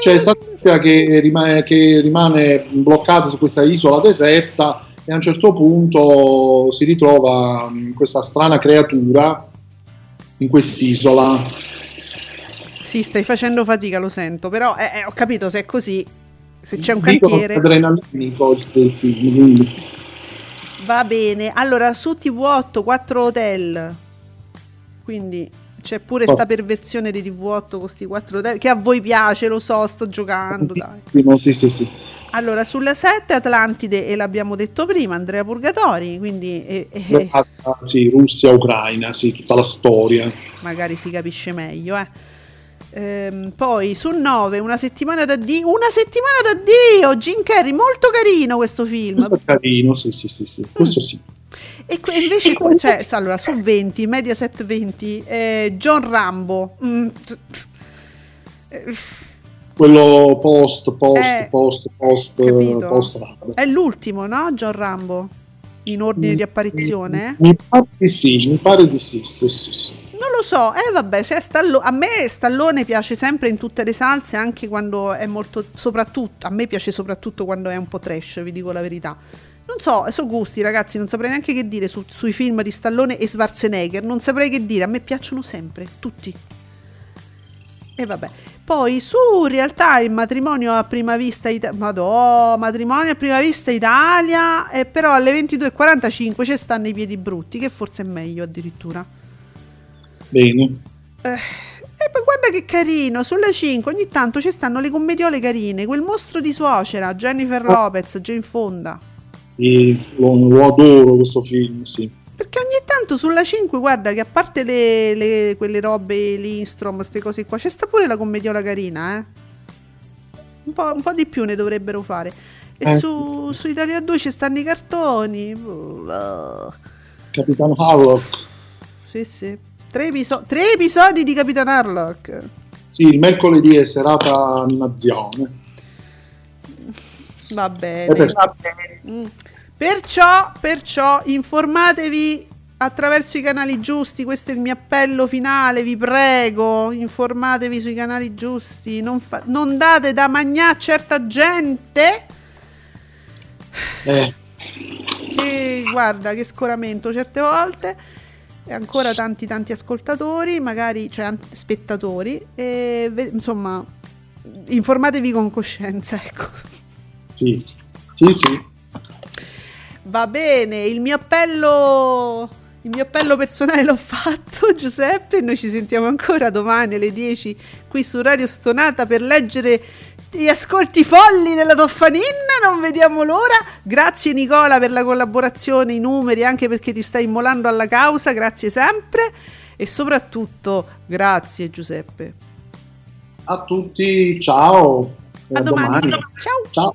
C'è questa che rimane, che rimane bloccata su questa isola deserta e a un certo punto si ritrova questa strana creatura in quest'isola. Sì, stai facendo fatica, lo sento, però eh, eh, ho capito se è così, se c'è un Dico cantiere... adrenalinico del film, quindi. Va bene, allora su TV8 4 hotel, quindi c'è pure oh. sta perversione di TV8 con questi 4 hotel che a voi piace, lo so, sto giocando, dai. Sì, sì, sì. Allora, sulla 7 Atlantide, e l'abbiamo detto prima, Andrea Purgatori, quindi... Eh, eh, ah, sì, Russia-Ucraina, sì, tutta la storia. Magari si capisce meglio, eh. Ehm, poi su 9 una settimana da Dio una settimana da Dio Jim Carrey molto carino questo film è carino sì sì sì, sì. questo sì e que- invece cioè, allora su 20 Mediaset 20 eh, John Rambo mm. quello post post eh, post post post è l'ultimo no John Rambo in ordine di apparizione mi pare di sì mi pare di sì, sì, sì, sì. Non lo so, eh vabbè, se Stallo- a me Stallone piace sempre in tutte le salse, anche quando è molto, soprattutto, a me piace soprattutto quando è un po' trash, vi dico la verità. Non so, sono gusti ragazzi, non saprei neanche che dire su, sui film di Stallone e Schwarzenegger, non saprei che dire, a me piacciono sempre, tutti. E vabbè. Poi su in realtà il matrimonio a prima vista Italia, madò, matrimonio a prima vista Italia, e però alle 22.45 ci stanno i piedi brutti, che forse è meglio addirittura. Bene. Eh, e poi guarda che carino, sulla 5 ogni tanto ci stanno le commediole carine, quel mostro di suocera, Jennifer ah. Lopez, Jane Fonda. Sì, lo, lo, adoro questo film, sì. Perché ogni tanto sulla 5, guarda che a parte le, le, quelle robe, l'Instrom, queste cose qua, c'è sta pure la commediola carina, eh. Un po', un po di più ne dovrebbero fare. E eh, su, sì. su Italia 2 ci stanno i cartoni. Uh. Capitan Harlock. Sì, sì. Tre, episo- tre episodi di Capitan Harlock. Sì, il mercoledì è serata animazione. Va bene. Va bene. Mm. Perciò, perciò informatevi attraverso i canali giusti, questo è il mio appello finale, vi prego, informatevi sui canali giusti, non, fa- non date da mangiare a certa gente. Eh. Che guarda che scoramento certe volte e ancora tanti tanti ascoltatori, magari cioè spettatori e insomma informatevi con coscienza, ecco. Sì. Sì, sì. Va bene, il mio appello il mio appello personale l'ho fatto, Giuseppe. Noi ci sentiamo ancora domani alle 10 qui su Radio Stonata per leggere gli ascolti folli della Toffanin, non vediamo l'ora. Grazie Nicola per la collaborazione, i numeri, anche perché ti stai immolando alla causa, grazie sempre e soprattutto grazie Giuseppe. A tutti, ciao. A, domani. domani. Ciao. Ciao.